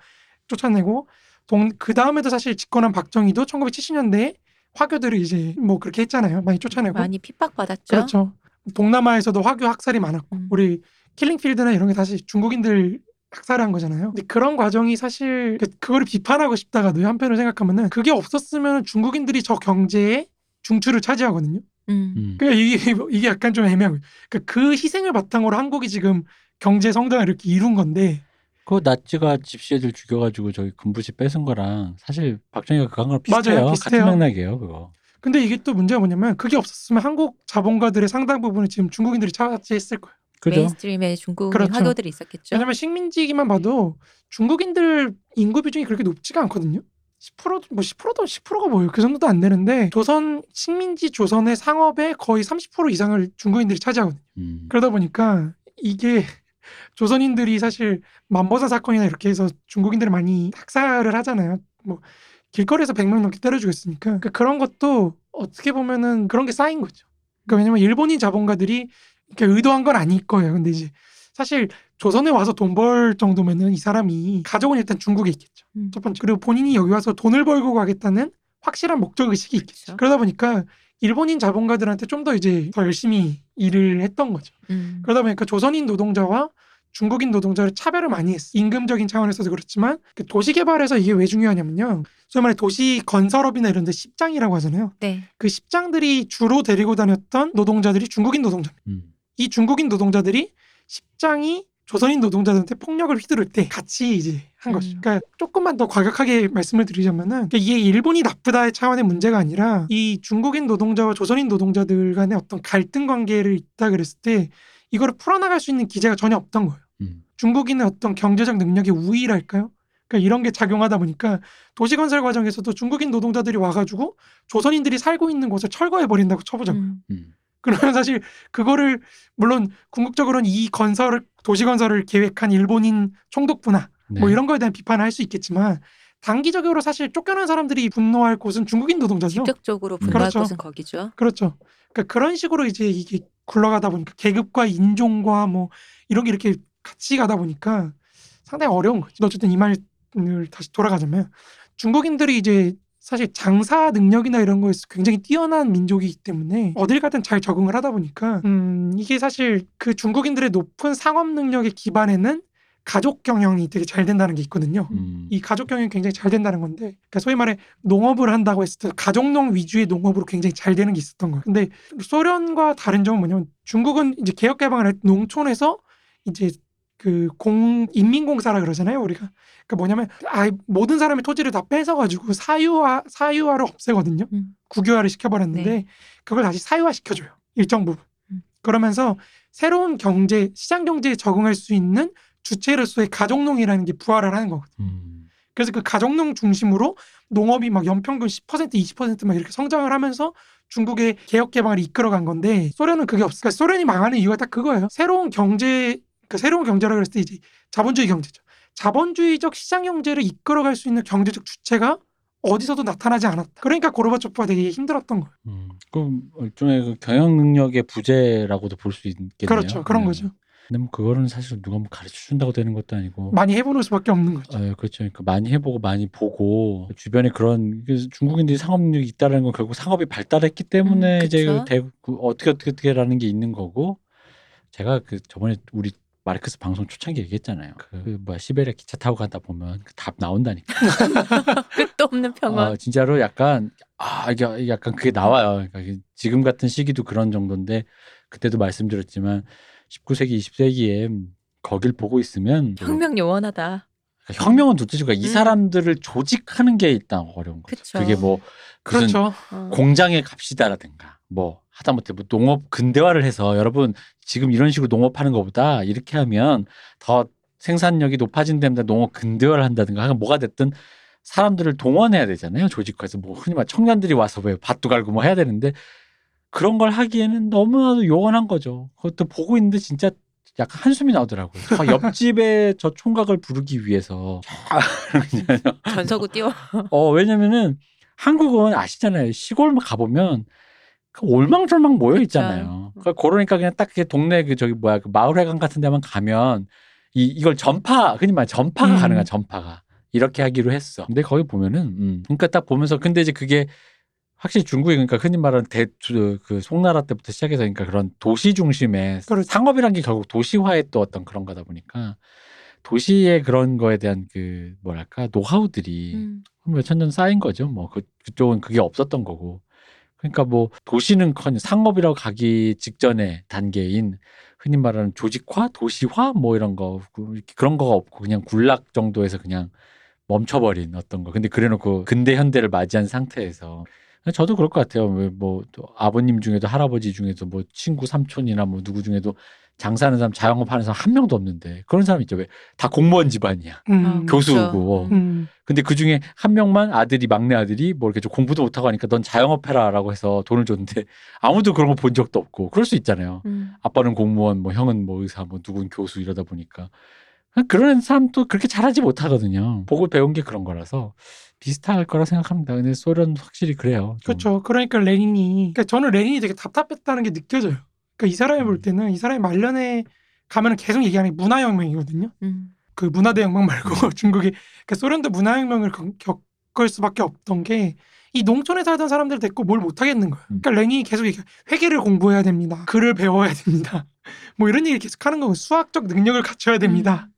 쫓아내고 그 다음에도 사실 집권한 박정희도 1970년대에 화교들을 이제 뭐 그렇게 했잖아요. 많이 쫓아내고 많이 핍박받았죠. 그렇죠. 동남아에서도 화교 학살이 많았고 음. 우리 킬링필드나 이런 게 다시 중국인들 학살한 거잖아요. 근데 그런 과정이 사실 그- 그거를 비판하고 싶다가도 한편으로 생각하면은 그게 없었으면 중국인들이 저 경제에 중추를 차지하거든요. 음. 음. 그러니까 이게 이게 약간 좀 애매한 거예요. 그러니까 그 희생을 바탕으로 한국이 지금 경제 성장을 이렇게 이룬 건데 그 나치가 집시 애들 죽여가지고 저기 금부지 뺏은 거랑 사실 박정희가 그거 한 거랑 비슷해요. 맞아요, 비슷해요. 같은 맥락이에요, 그거. 근데 이게 또 문제가 뭐냐면 그게 없었으면 한국 자본가들의 상당 부분을 지금 중국인들이 차지했을 거예요. 그죠? mainstream에 중국인 그렇죠. 화교들이 있었겠죠. 왜냐면 식민지기만 봐도 중국인들 인구 비중이 그렇게 높지가 않거든요. 10%도 뭐 10%도 10%가 뭐예요? 그 정도도 안 되는데 조선 식민지 조선의 상업의 거의 30% 이상을 중국인들이 차지하거든요. 음. 그러다 보니까 이게 조선인들이 사실 만보산 사건이나 이렇게 해서 중국인들을 많이 학살을 하잖아요. 뭐 길거리에서 100명 넘게 때려 죽였으니까 그러니까 그런 것도 어떻게 보면은 그런 게 쌓인 거죠. 그러니까 왜냐면 일본인 자본가들이 이렇게 의도한 건 아닐 거예요. 근데 이제 사실 조선에 와서 돈 벌 정도면은 이 사람이 가족은 일단 중국에 있겠죠. 음. 첫 번째 그리고 본인이 여기 와서 돈을 벌고 가겠다는 확실한 목적 의식이 있겠죠. 그렇죠. 그러다 보니까 일본인 자본가들한테 좀 더 이제 더 열심히 일을 했던 거죠. 음. 그러다 보니까 조선인 노동자와 중국인 노동자를 차별을 많이 했어. 임금적인 차원에서도 그렇지만 그 도시 개발에서 이게 왜 중요하냐면요. 소위 말해 도시 건설업이나 이런 데 십장이라고 하잖아요. 네. 그 십장들이 주로 데리고 다녔던 노동자들이 중국인 노동자. 음. 이 중국인 노동자들이 십장이 조선인 노동자들한테 폭력을 휘두를 때 같이 이제 한 음. 거죠. 그러니까 조금만 더 과격하게 말씀을 드리자면은 그러니까 이게 일본이 나쁘다의 차원의 문제가 아니라 이 중국인 노동자와 조선인 노동자들 간의 어떤 갈등 관계를 있다 그랬을 때 이거를 풀어나갈 수 있는 기제가 전혀 없던 거예요. 음. 중국인의 어떤 경제적 능력의 우위랄까요? 그러니까 이런 게 작용하다 보니까 도시 건설 과정에서도 중국인 노동자들이 와가지고 조선인들이 살고 있는 곳을 철거해 버린다고 쳐보자고. 요 음. 음. 그러면 사실 그거를 물론 궁극적으로는 이 건설을 도시 건설을 계획한 일본인 총독부나 네. 뭐 이런 거에 대한 비판을 할 수 있겠지만 단기적으로 사실 쫓겨난 사람들이 분노할 곳은 중국인 노동자죠. 직접적으로 분노할 그렇죠. 곳은 거기죠. 그렇죠. 그러니까 그런 식으로 이제 이게 굴러가다 보니까 계급과 인종과 뭐 이런 게 이렇게 같이 가다 보니까 상당히 어려운 거죠. 어쨌든 이 말을 다시 돌아가자면 중국인들이 이제 사실 장사 능력이나 이런 거에서 굉장히 뛰어난 민족이기 때문에 어딜 가든 잘 적응을 하다 보니까 음 이게 사실 그 중국인들의 높은 상업 능력의 기반에는 가족 경영이 되게 잘 된다는 게 있거든요. 음. 이 가족 경영이 굉장히 잘 된다는 건데, 그러니까 소위 말해 농업을 한다고 했을 때 가족농 위주의 농업으로 굉장히 잘 되는 게 있었던 거예요. 근데 소련과 다른 점은 뭐냐면 중국은 이제 개혁 개방을 할때 농촌에서 이제 그 공 인민공사라 그러잖아요 우리가 그 뭐냐면 아 모든 사람의 토지를 다 뺏어 가지고 사유화 사유화를 없애거든요 음. 국유화를 시켜버렸는데 네. 그걸 다시 사유화 시켜줘요 일정 부분 음. 그러면서 새로운 경제 시장 경제에 적응할 수 있는 주체로서의 가족농이라는 게 부활을 하는 거거든요. 음. 그래서 그 가족농 중심으로 농업이 막 연평균 10% 20%막 이렇게 성장을 하면서 중국의 개혁 개방을 이끌어간 건데 소련은 그게 없어. 그러니까 소련이 망하는 이유가 딱 그거예요. 새로운 경제 그 새로운 경제라 그랬을 때 이제 자본주의 경제죠. 자본주의적 시장 경제를 이끌어갈 수 있는 경제적 주체가 어디서도 나타나지 않았다. 그러니까 고르바초프가 되게 힘들었던 거예요. 음. 그럼 일종의 그 경영 능력의 부재라고도 볼 수 있겠네요. 그렇죠. 그런 네. 거죠. 근데 뭐 그거는 사실 누가 뭐 가르쳐 준다고 되는 것도 아니고 많이 해보는 수밖에 없는 거죠. 어, 그렇죠. 그러니까 많이 해보고 많이 보고 주변에 그런 그래서 중국인들이 상업 능력이 있다는 건 결국 상업이 발달했기 때문에 음, 이제. 그 대, 그 어떻게 어떻게 어떻게라는 게 있는 거고 제가 그 저번에 우리 마르크스 방송 초창기 얘기했잖아요. 그, 그 뭐야 시베리아 기차 타고 가다 보면 그답 나온다니까. 끝도 없는 평원. 어, 진짜로 약간 아 이게 약간 그게 나와요. 그러니까 이게 지금 같은 시기도 그런 정도인데 그때도 말씀드렸지만 19세기 20세기에 거길 보고 있으면 혁명 요원하다. 그러니까 혁명은 둘째치고 이 음. 사람들을 조직하는 게 일단 어려운 거죠. 그쵸. 그게 뭐 무슨 그렇죠. 어. 공장에 갑시다라든가 뭐 하다못해 뭐 농업 근대화를 해서 여러분 지금 이런 식으로 농업하는 것보다 이렇게 하면 더 생산력이 높아진다면 농업 근대화를 한다든가 하여간 뭐가 됐든 사람들을 동원해야 되잖아요. 조직화해서 뭐 흔히 말 청년들이 와서 왜 밭도 갈고 뭐 해야 되는데 그런 걸 하기에는 너무나도 요원한 거죠. 그것도 보고 있는데 진짜 약간 한숨이 나오더라고요. 저 옆집에 저 총각을 부르기 위해서 전서구 띄워. 어, 왜냐면은 한국은 아시잖아요. 시골 가보면 그 올망졸망 모여 있잖아요. 그러니까 그러니까 그냥 딱그 동네 그 저기 뭐야 그 마을회관 같은 데만 가면 이 이걸 전파 흔히 말 전파가 음. 가능한 전파가 이렇게 하기로 했어. 근데 거기 보면은 음, 그러니까 딱 보면서 근데 이제 그게 확실히 중국이 그러니까 흔히 말하는 대그 송나라 때부터 시작해서 그러니까 그런 도시 중심의 그렇죠. 상업이란 게 결국 도시화의 또 어떤 그런 거다 보니까 도시의 그런 거에 대한 그 뭐랄까 노하우들이 음. 몇천 년 쌓인 거죠. 뭐 그, 그쪽은 그게 없었던 거고. 그러니까 뭐 도시는커녕 상업이라고 가기 직전의 단계인 흔히 말하는 조직화, 도시화 뭐 이런 거 그- 그런 거가 없고 그냥 군락 정도에서 그냥 멈춰버린 어떤 거. 근데 그래놓고 근대 현대를 맞이한 상태에서 저도 그럴 것 같아요. 왜뭐 아버님 중에도 할아버지 중에도 뭐 친구 삼촌이나 뭐 누구 중에도 장사하는 사람 자영업하는 사람 한 명도 없는데 그런 사람 있죠. 왜 다 공무원 집안이야. 음. 아, 교수고. 그렇죠. 음. 근데 그 중에 한 명만 아들이 막내 아들이 뭐 이렇게 좀 공부도 못하고 하니까 넌 자영업해라라고 해서 돈을 줬는데 아무도 그런 거 본 적도 없고 그럴 수 있잖아요. 음. 아빠는 공무원, 뭐 형은 뭐 의사, 뭐 누군 교수 이러다 보니까 그런 사람도 그렇게 잘하지 못하거든요. 보고 배운 게 그런 거라서 비슷할 거라 생각합니다. 근데 소련 확실히 그래요. 좀. 그렇죠. 그러니까 레닌이 그러니까 저는 레닌이 되게 답답했다는 게 느껴져요. 그러니까 이 사람이 볼 음. 때는 이 사람이 말년에 가면은 계속 얘기하는 게 문화혁명이거든요. 음. 그 문화대혁명 말고 중국이 그러니까 소련도 문화혁명을 겪- 겪을 수밖에 없던 게 이 농촌에 살던 사람들 데리고 뭘 못하겠는 거예요. 음. 그러니까 레닌이 계속 얘기 회계를 공부해야 됩니다. 글을 배워야 됩니다. 뭐 이런 얘기 계속 하는 거고 수학적 능력을 갖춰야 됩니다.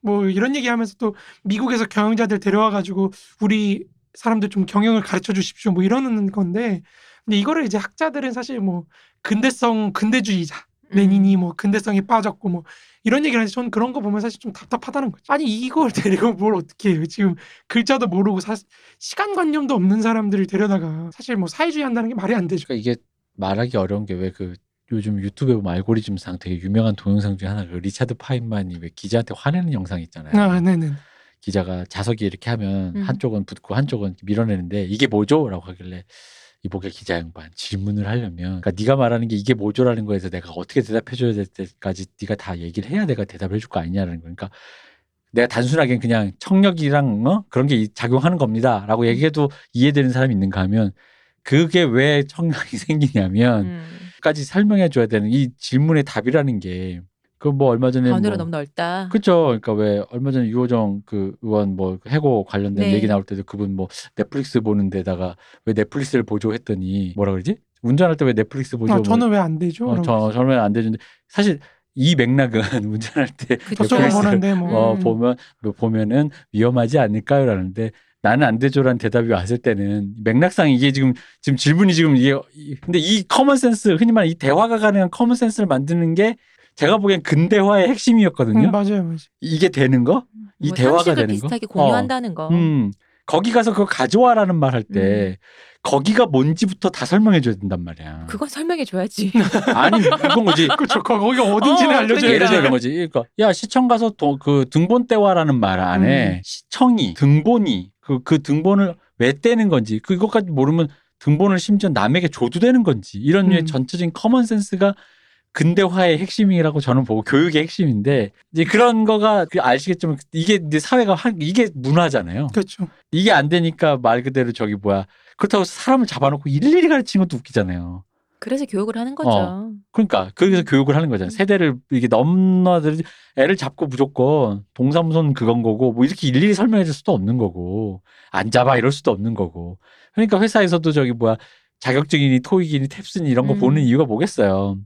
뭐 이런 얘기하면서 또 미국에서 경영자들 데려와 가지고 우리 사람들 좀 경영을 가르쳐 주십시오. 뭐 이러는 건데 근데 이거를 이제 학자들은 사실 뭐 근대성 근대주의자 음. 레닌이 뭐 근대성이 빠졌고 뭐 이런 얘기를 하는데 저는 그런 거 보면 사실 좀 답답하다는 거죠. 아니 이걸 데리고 뭘 어떻게 해요? 지금 글자도 모르고 사, 시간 관념도 없는 사람들을 데려다가 사실 뭐 사회주의 한다는 게 말이 안 되죠. 그러니까 이게 말하기 어려운 게 왜 그 요즘 유튜브에 보면 알고리즘상 되게 유명한 동영상 중에 하나 그 리차드 파인만이 왜 기자한테 화내는 영상 있잖아요. 아, 네네. 기자가 자석이 이렇게 하면 음. 한쪽은 붙고 한쪽은 밀어내는데 이게 뭐죠? 라고 하길래 이보게 기자 양반 질문을 하려면 그러니까 네가 말하는 게 이게 뭐죠라는 거에서 내가 어떻게 대답해 줘야 될 때까지 네가 다 얘기를 해야 내가 대답을 해줄 거 아니냐는 거 그러니까 내가 단순하게 그냥 청력이랑 어? 그런 게 작용하는 겁니다라고 얘기해도 이해되는 사람이 있는가 하면 그게 왜 청력이 생기냐면 음. 까지 설명해 줘야 되는 이 질문의 답이라는 게 그 뭐 얼마 전에 언어가 뭐 너무 넓다. 그렇죠. 그러니까 왜 얼마 전에 유호정 그 의원 뭐 해고 관련된 네. 얘기 나올 때도 그분 뭐 넷플릭스 보는 데다가 왜 넷플릭스를 보조했더니 뭐라 그러지? 운전할 때 왜 넷플릭스 보조? 아, 저는 왜 안 되죠? 어, 저 저는 안 되는데 사실 이 맥락은 운전할 때. 저쪽을 넷플릭스를 보는데 뭐 어, 음. 보면 뭐 보면은 위험하지 않을까요라는데 나는 안 되죠라는 대답이 왔을 때는 맥락상 이게 지금 지금 질문이 지금 이게 이- 근데 이 common sense 흔히 말하는 이 대화가 가능한 common sense를 만드는 게 제가 보기엔 근대화의 핵심이었거든요. 음, 맞아요, 맞아요. 이게 되는 거? 이 뭐 대화가 되는 거? 비슷하게 공유한다는 거. 음. 거기 가서 그거 가져와라는 말 할때 음. 거기가 뭔지부터 다 설명해 줘야 된단 말이야. 그건 설명해 줘야지. 아니 이건 거지. 그렇죠. 거기가 어딘지는 어, 알려줘야 예를 들어 돼. 이런 거지. 그러니까 야 시청 가서 도, 그 등본 떼와라는 말 안에 음. 시청이 등본이 그 그 등본을 왜 떼는 건지 그것까지 모르면 등본을 심지어 남에게 줘도 되는 건지 이런 류의 음. 전체적인 common sense가 근대화의 핵심이라고 저는 보고 교육의 핵심인데 이제 그런 거가 그 아시겠지만 이게 이제 사회가 한 이게 문화잖아요. 그렇죠. 이게 안 되니까 말 그대로 저기 뭐야 그렇다고 사람을 잡아놓고 일일이 가르치는 것도 웃기잖아요. 그래서 교육을 하는 거죠. 어. 그러니까 그래서 교육을 하는 거잖아요. 세대를 이게 넘나들 애를 잡고 무조건 동사무소는 그건 거고 뭐 이렇게 일일이 설명해 줄 수도 없는 거고 안 잡아 이럴 수도 없는 거고. 그러니까 회사에서도 저기 뭐야 자격증이니 토익이니 탭스니 이런 거 음. 보는 이유가 뭐겠어요.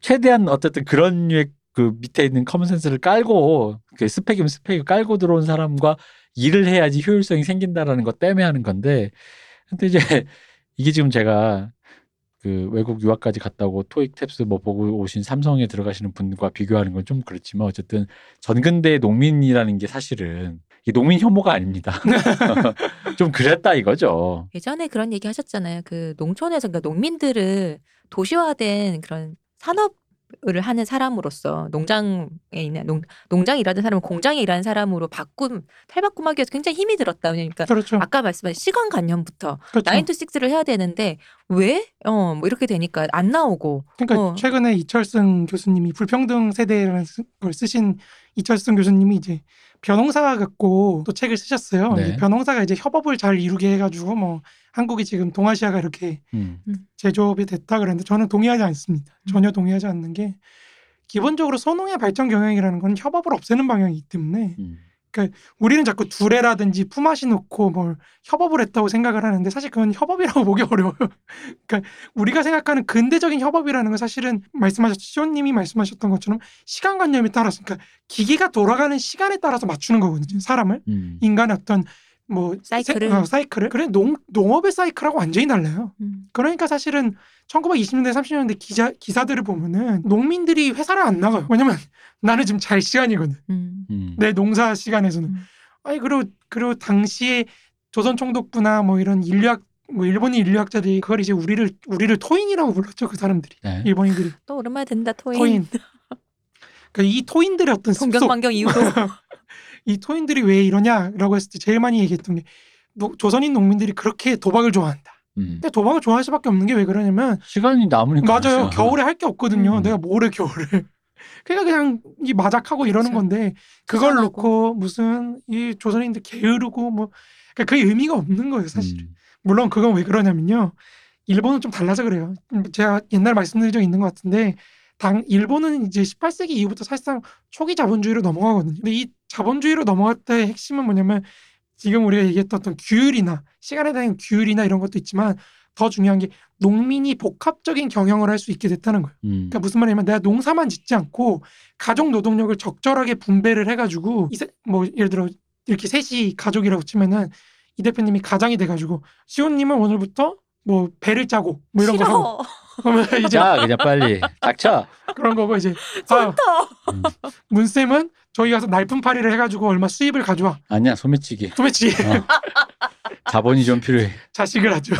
최대한 어쨌든 그런 류의 그 밑에 있는 커먼센스를 깔고 그 스펙이면 스펙을 깔고 들어온 사람과 일을 해야지 효율성이 생긴다라는 것 때문에 하는 건데 근데 이제 이게 지금 제가 그 외국 유학까지 갔다 오고 토익 탭스 뭐 보고 오신 삼성에 들어가시는 분과 비교하는 건 좀 그렇지만 어쨌든 전근대 농민이라는 게 사실은 이게 농민 혐오가 아닙니다. 좀 그랬다 이거죠. 예전에 그런 얘기 하셨잖아요. 그 농촌에서 그러니까 농민들을 도시화된 그런 산업을 하는 사람으로서 농장에 있는 농, 농장에 일하는 사람을 공장에 일하는 사람으로 바꿈 탈바꿈하기 위해서 굉장히 힘이 들었다. 그러니까 그렇죠. 아까 말씀하신 시간 관념부터 그렇죠. nine to six를 해야 되는데 왜? 어, 뭐 이렇게 되니까 안 나오고. 그러니까 어. 최근에 이철승 교수님이 불평등 세대라는 쓰- 걸 쓰신 이철승 교수님이 이제 변홍사 갖고 또 책을 쓰셨어요. 네. 변홍사가 이제 협업을 잘 이루게 해가지고 뭐 한국이 지금 동아시아가 이렇게 음. 제조업이 됐다 그랬는데 저는 동의하지 않습니다. 음. 전혀 동의하지 않는 게 기본적으로 소농의 발전 경영이라는 건 협업을 없애는 방향이기 때문에 음. 우리는 자꾸 두레라든지 품앗이 놓고 뭘 협업을 했다고 생각을 하는데 사실 그건 협업이라고 보기 어려워요. 그러니까 우리가 생각하는 근대적인 협업이라는 건 사실은 말씀하셨 시온님이 말씀하셨던 것처럼 시간관념에 따라서 그러니까 기계가 돌아가는 시간에 따라서 맞추는 거거든요. 사람을 음. 인간의 어떤 뭐 사이클을. 세- 어, 사이클을 그래 농 농업의 사이클하고 완전히 달라요. 음. 그러니까 사실은 1920년대 30년대 기자 기사들을 보면은 농민들이 회사를 안 나가요. 왜냐면 나는 지금 잘 시간이거든. 음. 음. 내 농사 시간에서는. 음. 아니 그리고 그리고 당시에 조선 총독부나 뭐 이런 인류학 뭐 일본인 인류학자들이 그걸 이제 우리를 우리를 토인이라고 불렀죠 그 사람들이 네. 일본인들이 또 오랜만에 듣는다 토인. 토인. 그러니까 이 토인들의 어떤 습속 동경만경 이후로. 이 토인들이 왜 이러냐라고 했을 때 제일 많이 얘기했던 게 노- 조선인 농민들이 그렇게 도박을 좋아한다. 음. 근데 도박을 좋아할 수밖에 없는 게 왜 그러냐면 시간이 남으니까 맞아요. 그렇죠. 겨울에 할 게 없거든요. 음. 내가 뭐래 겨울에. 그러니까 그냥 이 마작하고 이러는 그렇죠. 건데 그걸 투자하고. 놓고 무슨 이 조선인들 게으르고 뭐 그러니까 그 의미가 없는 거예요 사실. 음. 물론 그건 왜 그러냐면요. 일본은 좀 달라서 그래요. 음, 제가 옛날 말씀드린 적 있는 것 같은데 당 일본은 이제 18세기 이후부터 사실상 초기 자본주의로 넘어가거든요. 근데 이 자본주의로 넘어갈 때의 핵심은 뭐냐면 지금 우리가 얘기했던 어떤 규율이나 시간에 대한 규율이나 이런 것도 있지만 더 중요한 게 농민이 복합적인 경영을 할 수 있게 됐다는 거예요. 음. 그러니까 무슨 말이냐면 내가 농사만 짓지 않고 가족 노동력을 적절하게 분배를 해가지고 이세, 뭐 예를 들어 이렇게 셋이 가족이라고 치면은 이 대표님이 가장이 돼가지고 시온님은 오늘부터 뭐 배를 짜고 뭐 이런 거 하고 싫어. 그러면 이제 자 그냥 빨리 닥쳐. 그런 거고 이제 아. 음. 문쌤은 저희 가서 날품팔이를 해가지고 얼마 수입을 가져와 아니야 소매치기. 도대체 어. 자본이 좀 필요해. 자식을 하죠.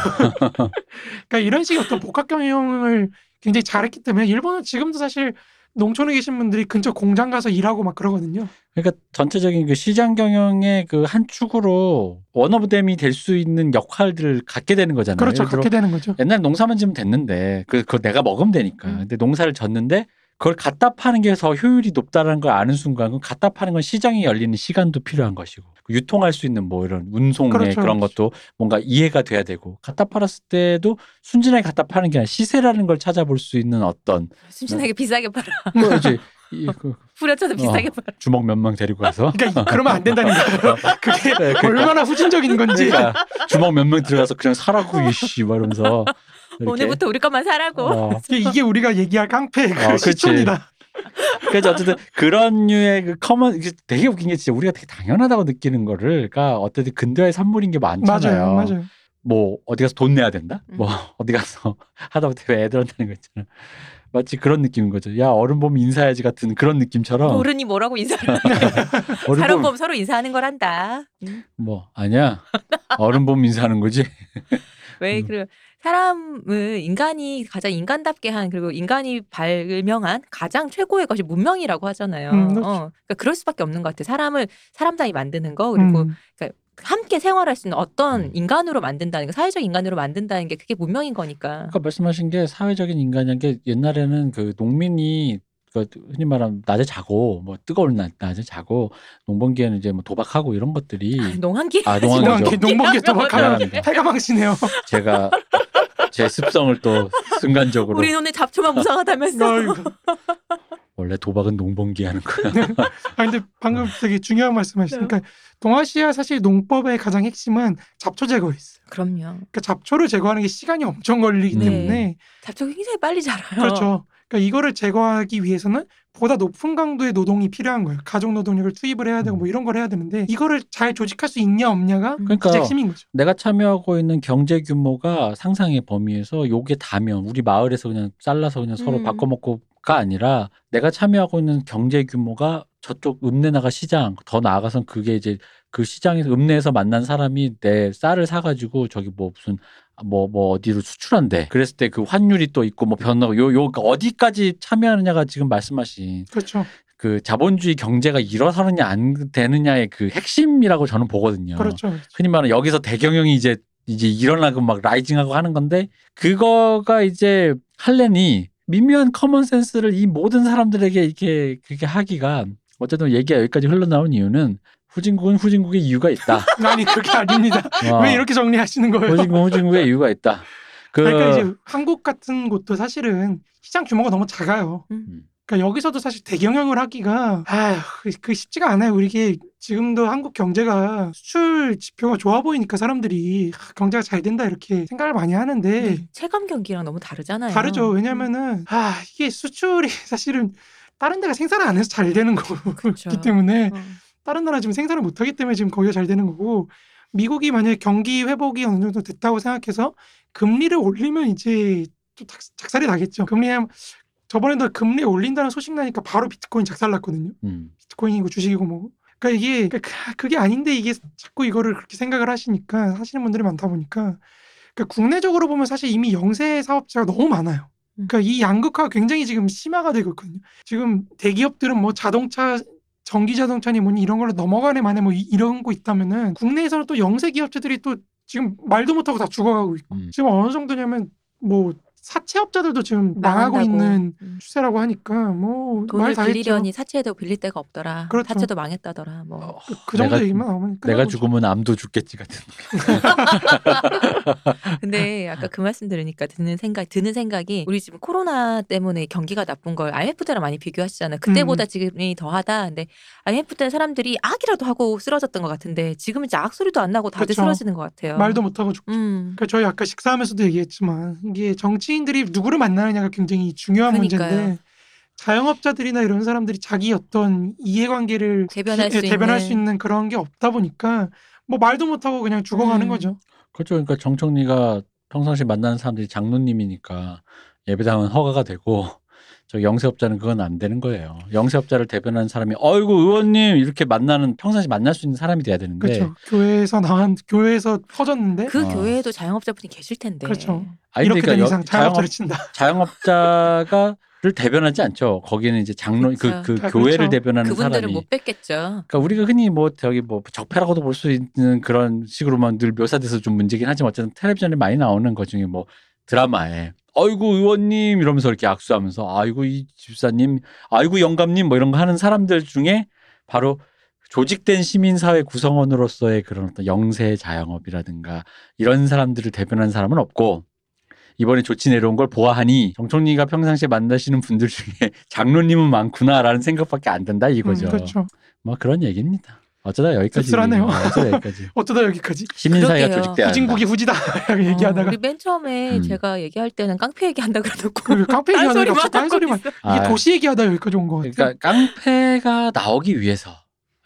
그러니까 이런 식의 어떤 복합 경영을 굉장히 잘했기 때문에 일본은 지금도 사실 농촌에 계신 분들이 근처 공장 가서 일하고 막 그러거든요. 그러니까 전체적인 그 시장 경영의 그 한 축으로 원어브댐이 될 수 있는 역할들을 갖게 되는 거잖아요. 그렇죠. 그렇게 되는 거죠. 옛날 농사만 지면 됐는데 그 그걸 내가 먹으면 되니까. 음. 근데 농사를 졌는데 그걸 갖다 파는 게 더 효율이 높다라는 걸 아는 순간 그럼 갖다 파는 건 시장이 열리는 시간도 필요한 것이고 유통할 수 있는 뭐 이런 운송의 그렇죠, 그런 것도 뭔가 이해가 돼야 되고 갖다 팔았을 때도 순진하게 갖다 파는 게 아니라 시세라는 걸 찾아볼 수 있는 어떤 순진하게 비싸게 팔아. 뭐 이제 이, 그 후려쳐서 비싸게 팔아. 주먹 몇 명 데리고 가서 그러니까 그러면 안 된다는 거예요. 그게 네, 그러니까. 얼마나 후진적인 건지. 그러니까 주먹 몇 명 들어가서 그냥 사라고 이씨 막 이러면서 이렇게. 오늘부터 우리 것만 사라고. 어. 이게, 우리가 얘기할 깡패 그 어. 시초입니다. 그래서 어쨌든 그런 류의 그 common 이게 되게 웃긴 게 진짜 우리가 되게 당연하다고 느끼는 거를 그러니까 어쨌든 근대화의 산물인 게 많잖아요. 맞아요, 맞아요. 뭐 어디 가서 돈 내야 된다? 음. 뭐 어디 가서 하다못해 왜 애들 한다는 거 있잖아. 마치 그런 느낌인 거죠. 야 어른 보면 인사해야지 같은 그런 느낌처럼 어른이 뭐라고 인사를 어른 사람 보면 서로 인사하는 거란다. 음. 뭐 아니야 어른 보면 인사하는 거지. 왜 음. 그 사람은 인간이 가장 인간답게 한 그리고 인간이 발명한 가장 최고의 것이 문명이라고 하잖아요. 음, 그렇죠. 어, 그러니까 그럴 수밖에 없는 것 같아. 요 사람을 사람다이 만드는 거 그리고 음, 함께 생활할 수 있는 어떤 음. 인간으로 만든다는 거, 사회적 인간으로 만든다는 게 그게 문명인 거니까. 아까 말씀하신 게 사회적인 인간이란 게 옛날에는 그 농민이 그 흔히 말하면 낮에 자고 뭐 뜨거운 낮, 낮에 자고 농번기에는 이제 뭐 도박하고 이런 것들이 농한기? 아, 농한기죠. 농한기, 농번기 도박하면. 패가망치네요. 제가 제 습성을 또 순간적으로 우리 눈에 잡초만 무상하다면서. 원래 도박은 농번기 하는 거야. 아 근데 방금 되게 중요한 말씀하시니까 동아시아 사실 농법의 가장 핵심은 잡초 제거였어요. 그럼요. 그러니까 잡초를 제거하는 게 시간이 엄청 걸리기 네. 때문에 잡초 굉장히 빨리 자라요. 그렇죠. 그러니까 이거를 제거하기 위해서는 보다 높은 강도의 노동이 필요한 거예요. 가족 노동력을 투입을 해야 되고 뭐 이런 걸 해야 되는데 이거를 잘 조직할 수 있냐 없냐가 음. 그러니까 핵심인 거죠. 내가 참여하고 있는 경제 규모가 상상의 범위에서 요게 다면 우리 마을에서 그냥 잘라서 그냥 서로 음. 바꿔먹고가 아니라 내가 참여하고 있는 경제 규모가 저쪽 읍내나가 시장 더 나아가선 그게 이제 그 시장에서 읍내에서 만난 사람이 내 쌀을 사가지고 저기 뭐 무슨 뭐 뭐 어디로 수출한대 그랬을 때 그 환율이 또 있고 뭐 변하고 요 요 어디까지 참여하느냐가 지금 말씀하신 그렇죠. 그 자본주의 경제가 일어서느냐 안 되느냐의 그 핵심이라고 저는 보거든요. 그렇죠. 흔히 말하는 여기서 대경영이 이제 이제 일어나고 막 rising하고 하는 건데 그거가 이제 할렌이 미묘한 common sense를 이 모든 사람들에게 이렇게 그렇게 하기가 어쨌든 얘기가 여기까지 흘러나온 이유는 후진국은 후진국의 이유가 있다. 아니 그게 아닙니다. 어, 왜 이렇게 정리하시는 거예요? 후진국 후진국의 이유가 있다. 그 그러니까 이제 한국 같은 곳도 사실은 시장 규모가 너무 작아요. 음. 그러니까 여기서도 사실 대경영을 하기가 아휴 그 쉽지가 않아요. 우리 이게 지금도 한국 경제가 수출 지표가 좋아 보이니까 사람들이 아, 경제가 잘 된다 이렇게 생각을 많이 하는데 네. 체감 경기랑 너무 다르잖아요. 다르죠. 왜냐면은 아 이게 수출이 사실은 다른 데가 생산을 안 해서 잘 되는 거기 그렇죠. 때문에 어. 다른 나라 지금 생산을 못 하기 때문에 지금 거기가 잘 되는 거고 미국이 만약에 경기 회복이 어느 정도 됐다고 생각해서 금리를 올리면 이제 또 작- 작살이 나겠죠. 금리 저번에도 금리 올린다는 소식 나니까 바로 비트코인 작살났거든요. 음. 비트코인이고 주식이고 뭐고. 그러니까 이게 그- 그게 아닌데 이게 자꾸 이거를 그렇게 생각을 하시니까 하시는 분들이 많다 보니까 그러니까 국내적으로 보면 사실 이미 영세 사업자가 너무 많아요. 그러니까 이 양극화가 굉장히 지금 심화가 되고 있거든요. 지금 대기업들은 뭐 자동차 전기 자동차니 뭐니 이런 걸로 넘어가네 만에 뭐 이- 이런 거 있다면은 국내에서는 또 영세 기업체들이 또 지금 말도 못하고 다 죽어가고 있고 음. 지금 어느 정도냐면 뭐 사채업자들도 지금 망하고 망한다고. 있는 음. 추세라고 하니까 뭐 돈을 말다 했죠. 빌리려니 사채도 빌릴 데가 없더라. 그렇죠. 사채도 망했다더라. 뭐. 그, 그 정도 내가- 얘기만 나오면 내가. 죽으면 암도 죽겠지 같은. 근데 아까 그 말씀 들으니까 드는 생각 드는 생각이 우리 지금 코로나 때문에 경기가 나쁜 걸 IMF 때랑 많이 비교하시잖아요. 그때보다 음. 지금이 더하다. 근데 IMF 때는 사람들이 악이라도 하고 쓰러졌던 것 같은데 지금은 이제 악 소리도 안 나고 다들 그쵸. 쓰러지는 것 같아요. 말도 못 하고 죽죠. 음. 그러니까 저희 아까 식사하면서도 얘기했지만 이게 정치 인들이 누구를 만나느냐가 굉장히 중요한 그러니까요. 문제인데 자영업자들이나 이런 사람들이 자기 어떤 이해관계를 대변할 기- 수 대변할 있는. 수 있는 그런 게 없다 보니까 뭐 말도 못하고 그냥 죽어가는 음. 거죠. 그렇죠. 그러니까 정청리가 평상시 만나는 사람들이 장로님이니까 예배당은 허가가 되고 저 영세업자는 그건 안 되는 거예요. 영세업자를 대변하는 사람이 어이구 의원님 이렇게 만나는 평상시 만날 수 있는 사람이 돼야 되는데 그렇죠. 교회에서 나한 교회에서 퍼졌는데 그 어. 교회에도 자영업자분이 계실 텐데. 그렇죠. 아니, 이렇게 그러니까 된 여- 이상 자영업자를 친다. 자영업자가 를 대변하지 않죠. 거기는 이제 장로 그, 그쵸. 그 아, 교회를 그렇죠. 대변하는 그분들은 사람이 못 뵙겠죠. 그러니까 우리가 흔히 뭐 저기 뭐 적폐라고도 볼 수 있는 그런 식으로만 늘 묘사돼서 좀 문제긴 하지만 어쨌든 텔레비전에 많이 나오는 것 중에 뭐 드라마에 아이고 의원님 이러면서 이렇게 악수하면서 아이고 이 집사님 아이고 영감님 뭐 이런 거 하는 사람들 중에 바로 조직된 시민사회 구성원으로서의 그런 어떤 영세 자영업이라든가 이런 사람들을 대변하는 사람은 없고 이번에 조치 내려온 걸 보아하니 정청리가 평상시에 만나시는 분들 중에 장로님은 많구나라는 생각밖에 안 든다 이거죠. 음, 그렇죠. 뭐 그런 얘기입니다. 어쩌다 여기까지. 씁쓸하네요. 어, 어쩌다 여기까지. 어쩌다 여기까지 시민사회가 그러게요. 한다. 후진국이 후지다 이렇게 어, 얘기하다가 우리 맨 처음에 음. 제가 얘기할 때는 깡패 얘기한다 그래놓고 그 깡패 얘기하다가 딴소리만 갑자기 딴소리만. 이게 아, 도시 얘기하다 여기까지 온 거 같아요. 그러니까 깡패가 나오기 위해서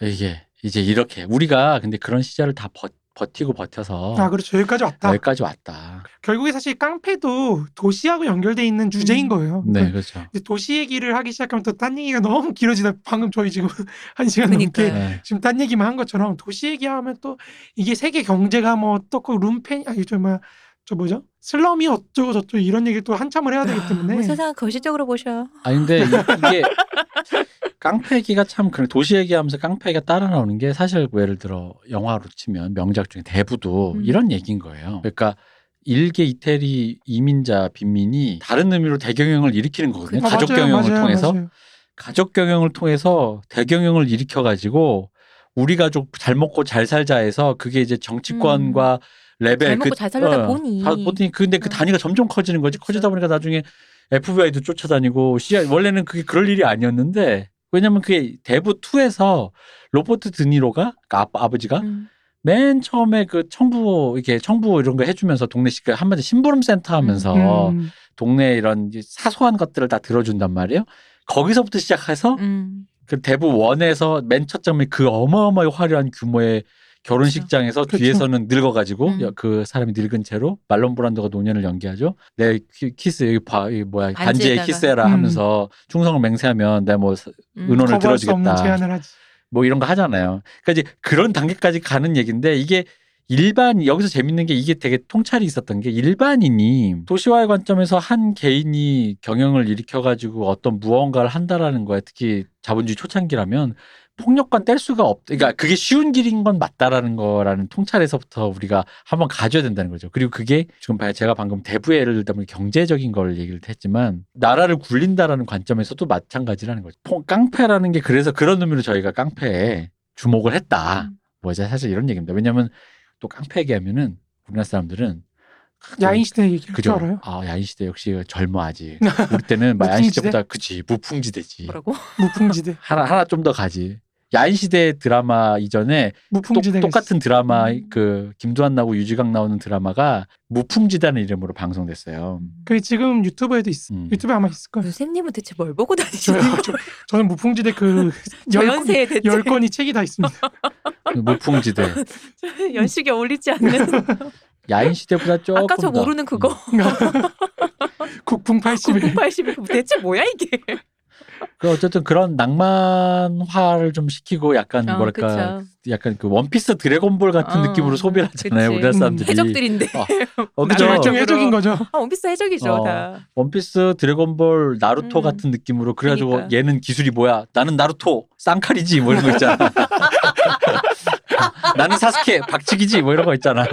이게 이제 이렇게 우리가 근데 그런 시절을 다 버, 버티고 버텨서 아 그렇죠 여기까지 왔다. 여기까지 왔다. 결국에 사실 깡패도 도시하고 연결돼 있는 주제인 음. 거예요. 네, 그러니까 그렇죠. 이제 도시 얘기를 하기 시작하면 또 딴 얘기가 너무 길어지다. 방금 저희 지금 한 시간 그러니까요. 넘게 네. 지금 딴 얘기만 한 것처럼 도시 얘기하면 또 이게 세계 경제가 뭐 어떻고 룸펜 아니 저 뭐야 저 뭐죠 슬럼이 어쩌고 저쩌고 이런 얘기 또 한참을 해야 되기 때문에 뭐 세상 거시적으로 보셔. 이- 이게 깡패 얘기가 참 그런 도시 얘기하면서 깡패 얘기가 따라 나오는 게 사실 뭐 예를 들어 영화로 치면 명작 중에 대부도 음. 이런 얘기인 거예요. 그러니까 일개 이태리 이민자 빈민이 다른 의미로 대경영을 일으키는 거거든요. 아, 가족 맞아요, 경영을 맞아요, 통해서 맞아요. 가족 경영을 통해서 대경영을 일으켜 가지고 우리 가족 잘 먹고 잘 살자 해서 그게 이제 정치권과 레벨 음. 잘 먹고 그- 잘 살려다 어, 보니. 다 보니 근데 그 음. 단위가 점점 커지는 거지 커지다. 보니까 나중에 FBI도 쫓아다니고 CIA 원래는 그게 그럴 일이 아니었는데 왜냐면 그게 대부 2에서 로버트 드니로가 그러니까 아빠, 아버지가 음. 맨 처음에 그 청부 이렇게 청부 이런 거 해주면서 동네 시 한마디 심부름 센터 하면서 음. 동네 이런 사소한 것들을 다 들어준단 말이에요. 거기서부터 시작해서 음. 그 대부 one에서 맨 첫 장면이 그 어마어마하게 화려한 규모의 결혼식장에서 그렇죠. 뒤에서는 늙어가지고 음. 여- 그 사람이 늙은 채로 말론 브란도가 노년을 연기하죠. 내 키- 키스 여기 봐, 이 뭐야 반지에. 키스해라 음. 하면서 충성을 맹세하면 내가 뭐 음. 없는 들어주겠다. 제안을 하지. 뭐 이런 거 하잖아요. 그러니까 이제 그런 단계까지 가는 얘기인데 이게 일반 여기서 재밌는 게 이게 되게 통찰이 있었던 게 일반인이 도시화의 관점에서 한 개인이 경영을 일으켜 가지고 어떤 무언가를 한다라는 거에 특히 자본주의 초창기라면 폭력관 뗄 수가 없. 그러니까 그게 쉬운 길인 건 맞다라는 거라는 통찰에서부터 우리가 한번 가져야 된다는 거죠. 그리고 그게 지금. 제가 방금 대부의 예를 보니 경제적인 걸 얘기를 했지만 나라를 굴린다라는 관점에서도 마찬가지라는 거죠. 통- 깡패라는 게 그래서 그런 의미로 저희가 깡패에 주목을 했다. 음. 뭐 이제 사실 이런 얘기입니다. 왜냐하면 또 깡패 얘기하면은 우리나라 사람들은 야인 시대 얘기할 줄 그죠? 알아요? 아 야인 시대 역시 젊어 아직. 우리 때는 막 야인 무풍지대? 시대보다 그치 무풍지대지. 뭐라고? 무풍지대. 하나 하나 좀 더 가지. 야인 시대 드라마 이전에 똑, 무풍지대. 똑같은 드라마 음. 그 김두한 나오고 유지강 나오는 드라마가 무풍지다는 이름으로 방송됐어요. 그 지금 유튜브에도 있어. 음. 유튜브에 아마 있을 거예요. 선생님은 대체 뭘 보고 거예요? 저, 저는 무풍지대 그 열, 저연세에 대체 열 건이 책이 다 있습니다. 그 무풍지대. 연식이 어울리지 않는 야인 시대보다 조금 아까 저 더. 모르는 그거 국풍 81. 980 대체 뭐야 이게? 그 어쨌든 그런 낭만화를 좀 시키고 약간 어, 뭐랄까 그쵸. 약간 그 원피스 드래곤볼 같은 어, 느낌으로 소비를 하잖아요 그치. 우리나라 음, 사람들이. 해적들인데 어, 어, 그죠? 해적인 거죠. 아, 원피스 해적이죠 어. 다. 원피스 드래곤볼 나루토 음. 같은 느낌으로 그래가지고 그러니까. 얘는 기술이 뭐야? 나는 나루토 쌍칼이지 뭐 이런 거 있잖아. 나는 사스케 박치기지 뭐 이런 거 있잖아.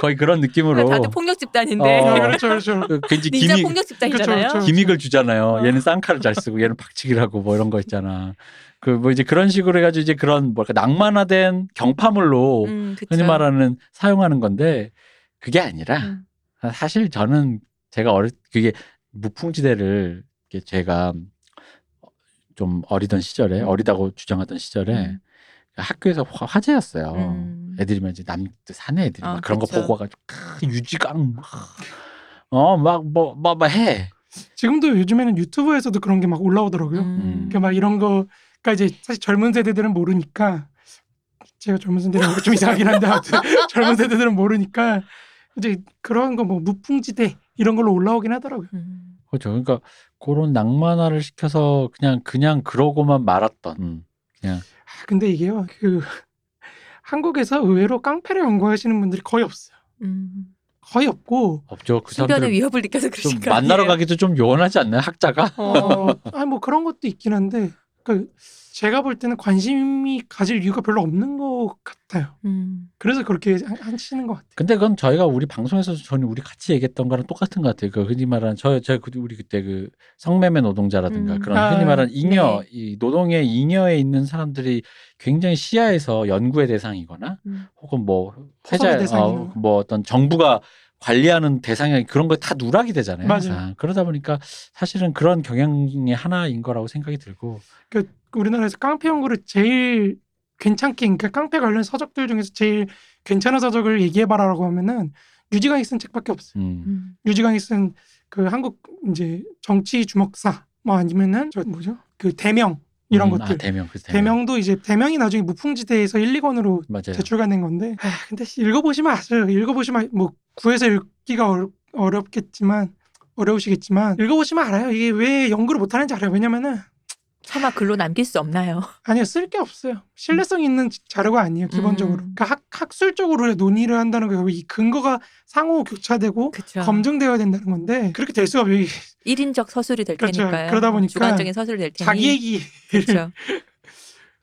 거의 그런 느낌으로. 다들 폭력 집단인데 어. 그렇죠, 그렇죠. 그 괜히 닌자 기믹 폭력 집단이잖아요. 그쵸, 그쵸. 기믹을 주잖아요. 어. 얘는 쌍칼을 잘 쓰고 얘는 박치기를 하고 뭐 이런 거 있잖아. 그 뭐 이제 그런 식으로 해가지고 이제 그런 뭐랄까 낭만화된 경파물로 음. 흔히 말하는 사용하는 건데 그게 아니라 음. 사실 저는 제가 어릴 그게 무풍지대를 이게 제가 좀 어리던 시절에 음. 어리다고 주장하던 시절에 음. 학교에서 화- 화제였어요. 음. 애들이 막 이제 남 사내 애들이 아, 막 그런 거 그쵸. 보고 와가지고 크, 유지강 어막 뭐뭐뭐 해. 지금도 요즘에는 유튜브에서도 그런 게 막 올라오더라고요. 음. 그막 이런 거 가 이제 사실 젊은 세대들은 모르니까 제가 젊은 세대라고 좀 이상하긴 한데 아무튼 젊은 세대들은 모르니까 이제 그런 거 뭐 무풍지대 이런 걸로 올라오긴 하더라고요. 음. 그렇죠. 그러니까 그런 낭만화를 시켜서 그냥 그냥 그러고만 말았던. 음. 아, 근데 이게요 그 한국에서 의외로 깡패를 연구하시는 분들이 거의 없어요. 음. 거의 없고 없죠. 그 사람들 위협을 느껴서 좀 그러신 거 만나러? 가기도 좀 요원하지 않나요? 학자가? 어. 아니 뭐 그런 것도 있긴 한데 그 제가 볼 때는 관심이 가질 이유가 별로 없는 것 같아요. 음. 그래서 그렇게 하- 하시는 것 같아요. 근데 그건 저희가 우리 방송에서 저는 우리 같이 얘기했던 거랑 똑같은 것 같아요. 그 흔히 말하는 저, 저 그- 우리 그때 그 성매매 노동자라든가 음. 그런 아, 흔히 말하는 잉여, 네. 이 노동의 잉여에 있는 사람들이 굉장히 시야에서 연구의 대상이거나 음. 혹은 뭐 대상이거나. 어, 뭐 어떤 정부가 관리하는 대상이 그런 거 다 누락이 되잖아요. 맞아요. 항상. 그러다 보니까 사실은 그런 경향의 하나인 거라고 생각이 들고 우리나라에서 깡패 연구를 제일 괜찮게 그러니까 깡패 관련 서적들 중에서 제일 괜찮은 서적을 얘기해봐라라고 하면은 유지강이 쓴 책밖에 없어요. 음. 음. 유지강이 쓴 그 한국 이제 정치 주목사 뭐 아니면은 저 뭐죠 그 대명 이런 음, 것들. 아, 대명 그 대명. 대명 도 이제 대명이 나중에 무풍지대에서 1, 2권으로 맞아요. 제출가된 건데 아, 근데 읽어보시면 아세요. 읽어보시면 뭐 구해서 읽기가 어렵, 어렵겠지만 어려우시겠지만 읽어보시면 알아요. 이게 왜 연구를 못하는지 알아요. 왜냐면은 차마 글로 남길 수 없나요? 아니요 쓸 게 없어요. 신뢰성 있는 자료가 아니에요. 기본적으로. 음. 그러니까 학, 학술적으로 논의를 한다는 거예요. 이 근거가 상호 교차되고 그쵸. 검증되어야 된다는 건데 그렇게 될 수가 없어요. 이 1인적 서술이 될 그렇죠. 테니까요. 그러다 보니까 주관적인 서술이 될 테니. 자기 얘기 그렇죠.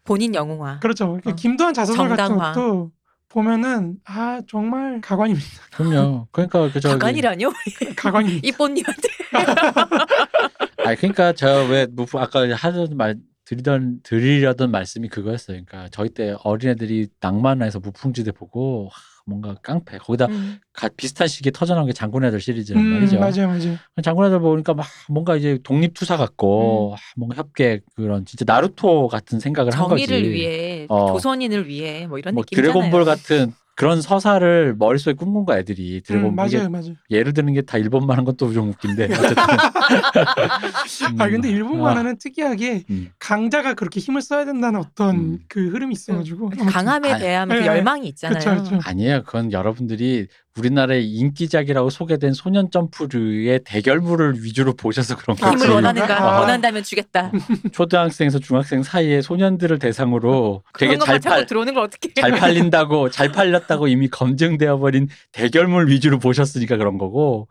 본인 영웅화. 그렇죠. 그러니까 어. 김도한 자소설 같은. 것도 보면은 아 정말 가관입니다. 그럼요. 그러니까 그 저기 가관이라뇨? 가관입니다. 이뽀님한테. 아니 그러니까 저왜 무fu 아까 하던 말 드리던 드리려던 말씀이 그거였어요. 그러니까 저희 때 어린애들이 낭만에서 무풍지대 보고 하, 뭔가 깡패 거기다 음. 가- 비슷한 시기에 터져나온 게 장군애들 시리즈란 음, 말이죠. 맞아요, 맞아요. 장군애들 보니까 막 뭔가 이제 독립투사 같고 음. 아, 뭔가 협계 그런 진짜 나루토 같은 생각을 한 거지. 정의를 위해 어. 조선인을 위해 뭐 이런 뭐 느낌이잖아요. 드래곤볼 같은 그런 서사를 머릿속에 꿈꾼 거야 애들이 드래곤 음, 맞아요, 맞아요. 예를 드는 게 다 일본말 한 것도 좀 웃긴데 어쨌든 음, 아 근데 일본 아, 만화는 특이하게 음. 강자가 그렇게 힘을 써야 된다는 어떤 음. 그 흐름이 있어가지고. 강함에 아, 대한 그 네, 열망이 있잖아요. 그쵸, 그쵸. 아니에요. 그건 여러분들이 우리나라의 인기작이라고 소개된 소년 점프류의 대결물을 위주로 보셔서 그런 아, 힘을? 원하는가? 아. 원한다면 주겠다. 초등학생에서 중학생 사이에 소년들을 대상으로 되게 잘 팔, 들어오는 걸 어떻게? 잘 팔린다고 잘 팔렸다고 이미 검증되어 버린 대결물 위주로 보셨으니까 그런 거고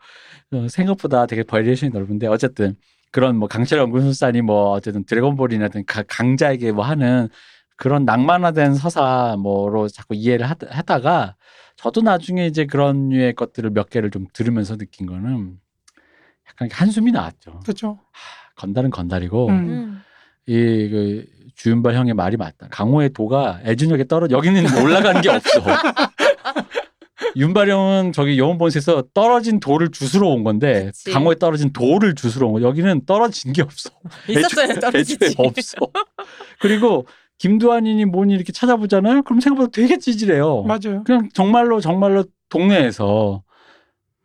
어, 생각보다 되게 variation이 넓은데 어쨌든 그런 뭐 강철 연금술사니 뭐 어쨌든 드래곤볼이라든 가- 강자에게 뭐 하는 그런 낭만화된 서사 뭐로 자꾸 이해를 하, 하다가 저도 나중에 이제 그런 류의 것들을 몇 개를 좀 들으면서 느낀 거는 약간 한숨이 나왔죠. 그렇죠. 건달은 건달이고 음. 음. 이그 주윤발 형의 말이 맞다. 강호의 도가 애준역에 떨어 여기는 올라가는 게 없어. 윤발 형은 저기 영혼본스에서 떨어진 돌을 주스러 온 건데 그치. 강호에 떨어진 돌을 주스러 온 거. 여기는 떨어진 게 없어. 있었어야 애초에- 떨어지지. 애초에 없어. 그리고 김두한이니 뭐니 이렇게 찾아보잖아요. 그럼 생각보다 되게 찌질해요. 맞아요. 그냥 정말로 정말로 동네에서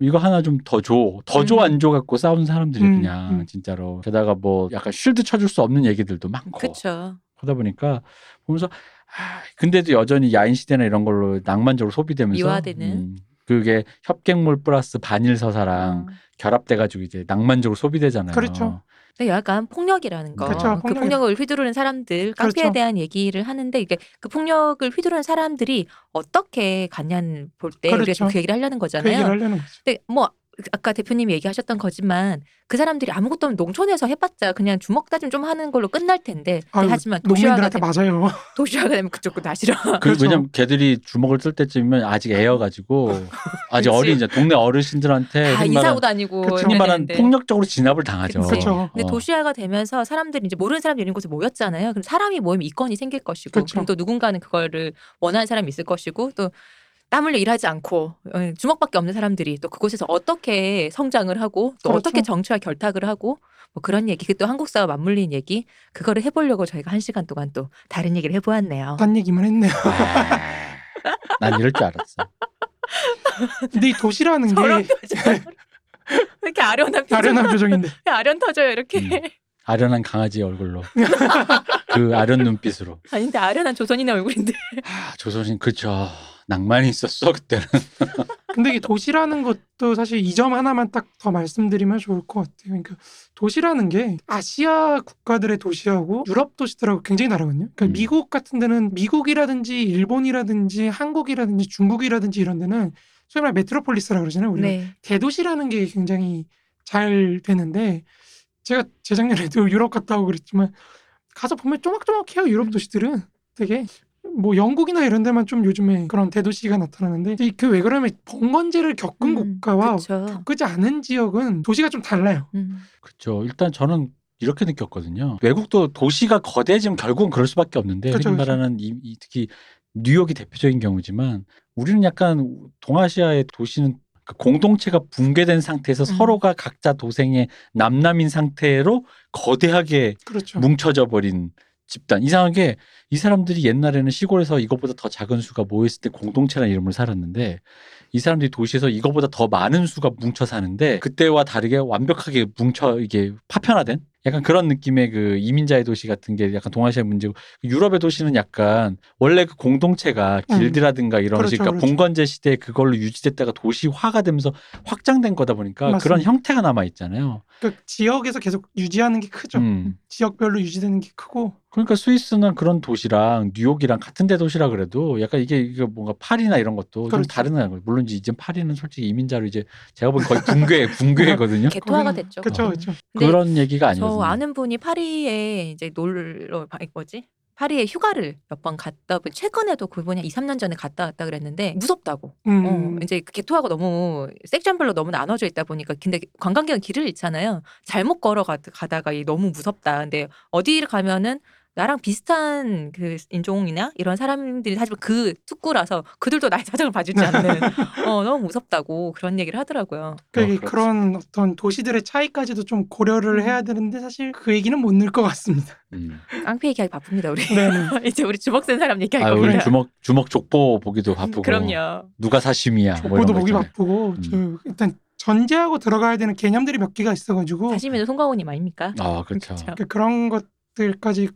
이거 하나 좀 더 줘. 더줘 음. 안줘 갖고 싸우는 사람들이 음, 그냥 음. 진짜로. 게다가 뭐 약간 쉴드 쳐줄 수 없는 얘기들도 많고. 그렇죠. 그러다 보니까 보면서 아, 근데도 여전히 야인 시대나 이런 걸로 낭만적으로 소비되면서 미화되는. 음, 그게 협객물 플러스 반일 서사랑 어. 결합돼 가지고 이제 낭만적으로 소비되잖아요. 그렇죠. 근데 약간 폭력이라는 거. 그렇죠, 그 폭력이- 폭력을 휘두르는 사람들, 깡패에 그렇죠. 대한 얘기를 하는데 이게 그 폭력을 휘두르는 사람들이 어떻게 갔냐는 볼 때 우리가 그렇죠. 그 얘기를 하려는 그 거잖아요. 얘기를 하려는 거죠. 근데 뭐 아까 대표님이 얘기하셨던 거지만 그 사람들이 아무것도 없는 농촌에서 해봤자 그냥 주먹 다짐 좀 하는 걸로 끝날 텐데 아유, 하지만 도시화가 농민들한테 되면, 맞아요. 도시화가 되면 그쪽도 다 싫어. 그 그렇죠. 왜냐면 걔들이 주먹을 쓸 때쯤이면 아직 애여가지고 아직. 어린 이제 동네 어르신들한테 다 인사하고 다니고 그쵸. 흔히 말하는. 폭력적으로 진압을 당하죠. 그렇죠. 근데 어. 도시화가 되면서 사람들이 이제 모르는 사람들이 이런 곳에 모였잖아요. 그럼 사람이 모이면 이권이 생길 것이고, 그쵸. 그럼 또 누군가는 그거를 원하는 사람이 있을 것이고, 또 땀 흘려 일하지 않고 어, 주먹밖에 없는 사람들이 또 그곳에서 어떻게 성장을 하고 또 그렇죠. 어떻게 정치와 결탁을 하고 뭐 그런 얘기, 그또 한국사와 맞물린 얘기 그거를 해보려고 저희가 한 시간 동안 또 다른 얘기를 해보았네요. 딴 얘기만 했네요. 아, 난 이럴 줄 알았어. 근데 이 도시라는 게 이렇게 아련한 표정? 아련한 표정인데 왜 아련 터져요 이렇게. 음. 아련한 강아지 얼굴로 그 아련 눈빛으로 아닌데 아련한 조선인의 얼굴인데. 아, 조선인 그쵸 낭만이 있었어 그때는 근데 이 도시라는 것도 사실 이 점 하나만 딱 더 말씀드리면 좋을 것 같아요. 그러니까 도시라는 게 아시아 국가들의 도시하고 유럽 도시들하고 굉장히 다르거든요. 그러니까 음. 미국 같은 데는 미국이라든지 일본이라든지 한국이라든지 중국이라든지 이런 데는 소위 말해 메트로폴리스라 그러잖아요. 우리가 네. 대도시라는 게 굉장히 잘 되는데 제가 재작년에도 유럽 갔다 오고 그랬지만 가서 보면 쪼막쪼막해요 유럽 도시들은 되게 뭐 영국이나 이런 데만 좀 요즘에 그런 대도시가 나타나는데 그 왜 그러면 봉건제를 겪은 음, 국가와 그쵸. 겪지 않은 지역은 도시가 좀 달라요. 음. 그렇죠 일단 저는 이렇게 느꼈거든요 외국도 도시가 거대해지면 결국은 그럴 수밖에 없는데 그쵸. 말하는 이, 이 특히 뉴욕이 대표적인 경우지만 우리는 약간 동아시아의 도시는 그 공동체가 붕괴된 상태에서 음. 서로가 각자 도생의 남남인 상태로 거대하게 그렇죠. 뭉쳐져 버린 집단. 이상하게 이 사람들이 옛날에는 시골에서 이것보다 더 작은 수가 모였을 때 공동체라는 이름을 살았는데 이 사람들이 도시에서 이거보다 더 많은 수가 뭉쳐 사는데 그때와 다르게 완벽하게 뭉쳐 이게 파편화된 약간 그런 느낌의 그 이민자의 도시 같은 게 약간 동아시아 문제고 유럽의 도시는 약간 원래 그 공동체가 음. 길드라든가 이런 그렇죠, 그러니까 그렇죠. 봉건제 시대에 그걸로 유지됐다가 도시화가 되면서 확장된 거다 보니까 맞습니다. 그런 형태가 남아 있잖아요. 그 지역에서 계속 유지하는 게 크죠. 음. 지역별로 유지되는 게 크고 그러니까 스위스는 그런 도시랑 뉴욕이랑 같은 데 도시라 그래도 약간 이게 이게 뭔가 파리나 이런 것도 좀 그렇죠. 다른 거예요. 물론 이제 파리는 솔직히 이민자로 이제 제가 보기엔 거의 붕괴 붕괴거든요. 개토화가 됐죠. 그렇죠, 어. 그렇죠. 그런 얘기가 저 아니거든요. 아는 분이 파리에 이제 놀러 가- 뭐지? 파리에 휴가를 몇 번 갔다 온- 최근에도 그분이 한 2, 3년 전에 갔다 왔다 그랬는데 무섭다고. 음, 어, 이제 그 개토화가 너무 섹션별로 너무 나눠져 있다 보니까 근데 관광객은 길을 잃잖아요. 잘못 걸어 가- 가다가 이 너무 무섭다. 근데 어디를 가면은 나랑 비슷한 그 인종이나 이런 사람들이 사실 그 특구라서 그들도 나의 사정을 봐주지 않는 어, 너무 무섭다고 그런 얘기를 하더라고요. 그러니까 어. 그런 어떤 도시들의 차이까지도 좀 고려를 해야 되는데 사실 그 얘기는 못 넣을 것 같습니다. 음. 깡패 얘기하기 바쁩니다 우리. 네. 이제 우리 주먹 센 사람 얘기할 아, 우리. 주먹 주먹 족보 보기도 바쁘고. 그럼요. 누가 사심이야. 뭐 족보도 거 보기. 바쁘고 음. 저 일단 전제하고 들어가야 되는 개념들이 몇 개가 있어가지고 사시미는 송강호님 아닙니까? 아 그렇죠. 그렇죠. 그러니까 그런 것 들까지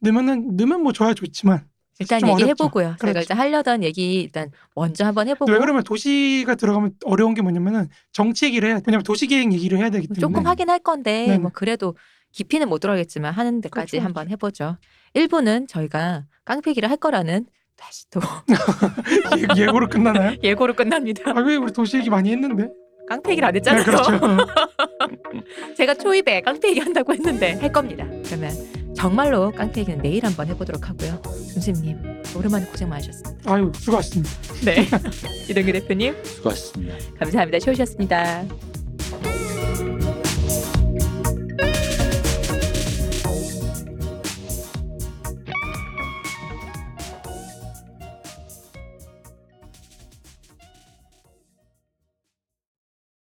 넣으면은 넣으면 뭐 좋아야 좋지만 일단 좀 얘기해보고요. 제가 그렇죠. 일단 하려던 얘기 일단 먼저 한번 해보고 왜 그러면 도시가 들어가면 어려운 게 뭐냐면은 정치 얘기를 해야 돼. 왜냐면 도시계획 얘기를 해야 되기 때문에 조금 하긴 할 건데 네네. 뭐 그래도 깊이는 못 들어가겠지만 하는 데까지 그렇죠. 한번 해보죠. 1부는 저희가 깡패기를 할 거라는 다시 또 예- 예고로 끝나나요? 예고로 끝납니다. 아 왜 우리 도시 얘기 많이 했는데? 깡패기를 안 네, 했잖아요. 그렇죠. 제가 초입에 깡패기 한다고 했는데 할 겁니다. 그러면 정말로 깡패 얘기는 내일 한번 해보도록 하고요. 선생님 오랜만에 고생 많으셨습니다. 아유 수고하셨습니다. 네, 이동규 대표님 수고하셨습니다. 감사합니다. 쉬우셨습니다.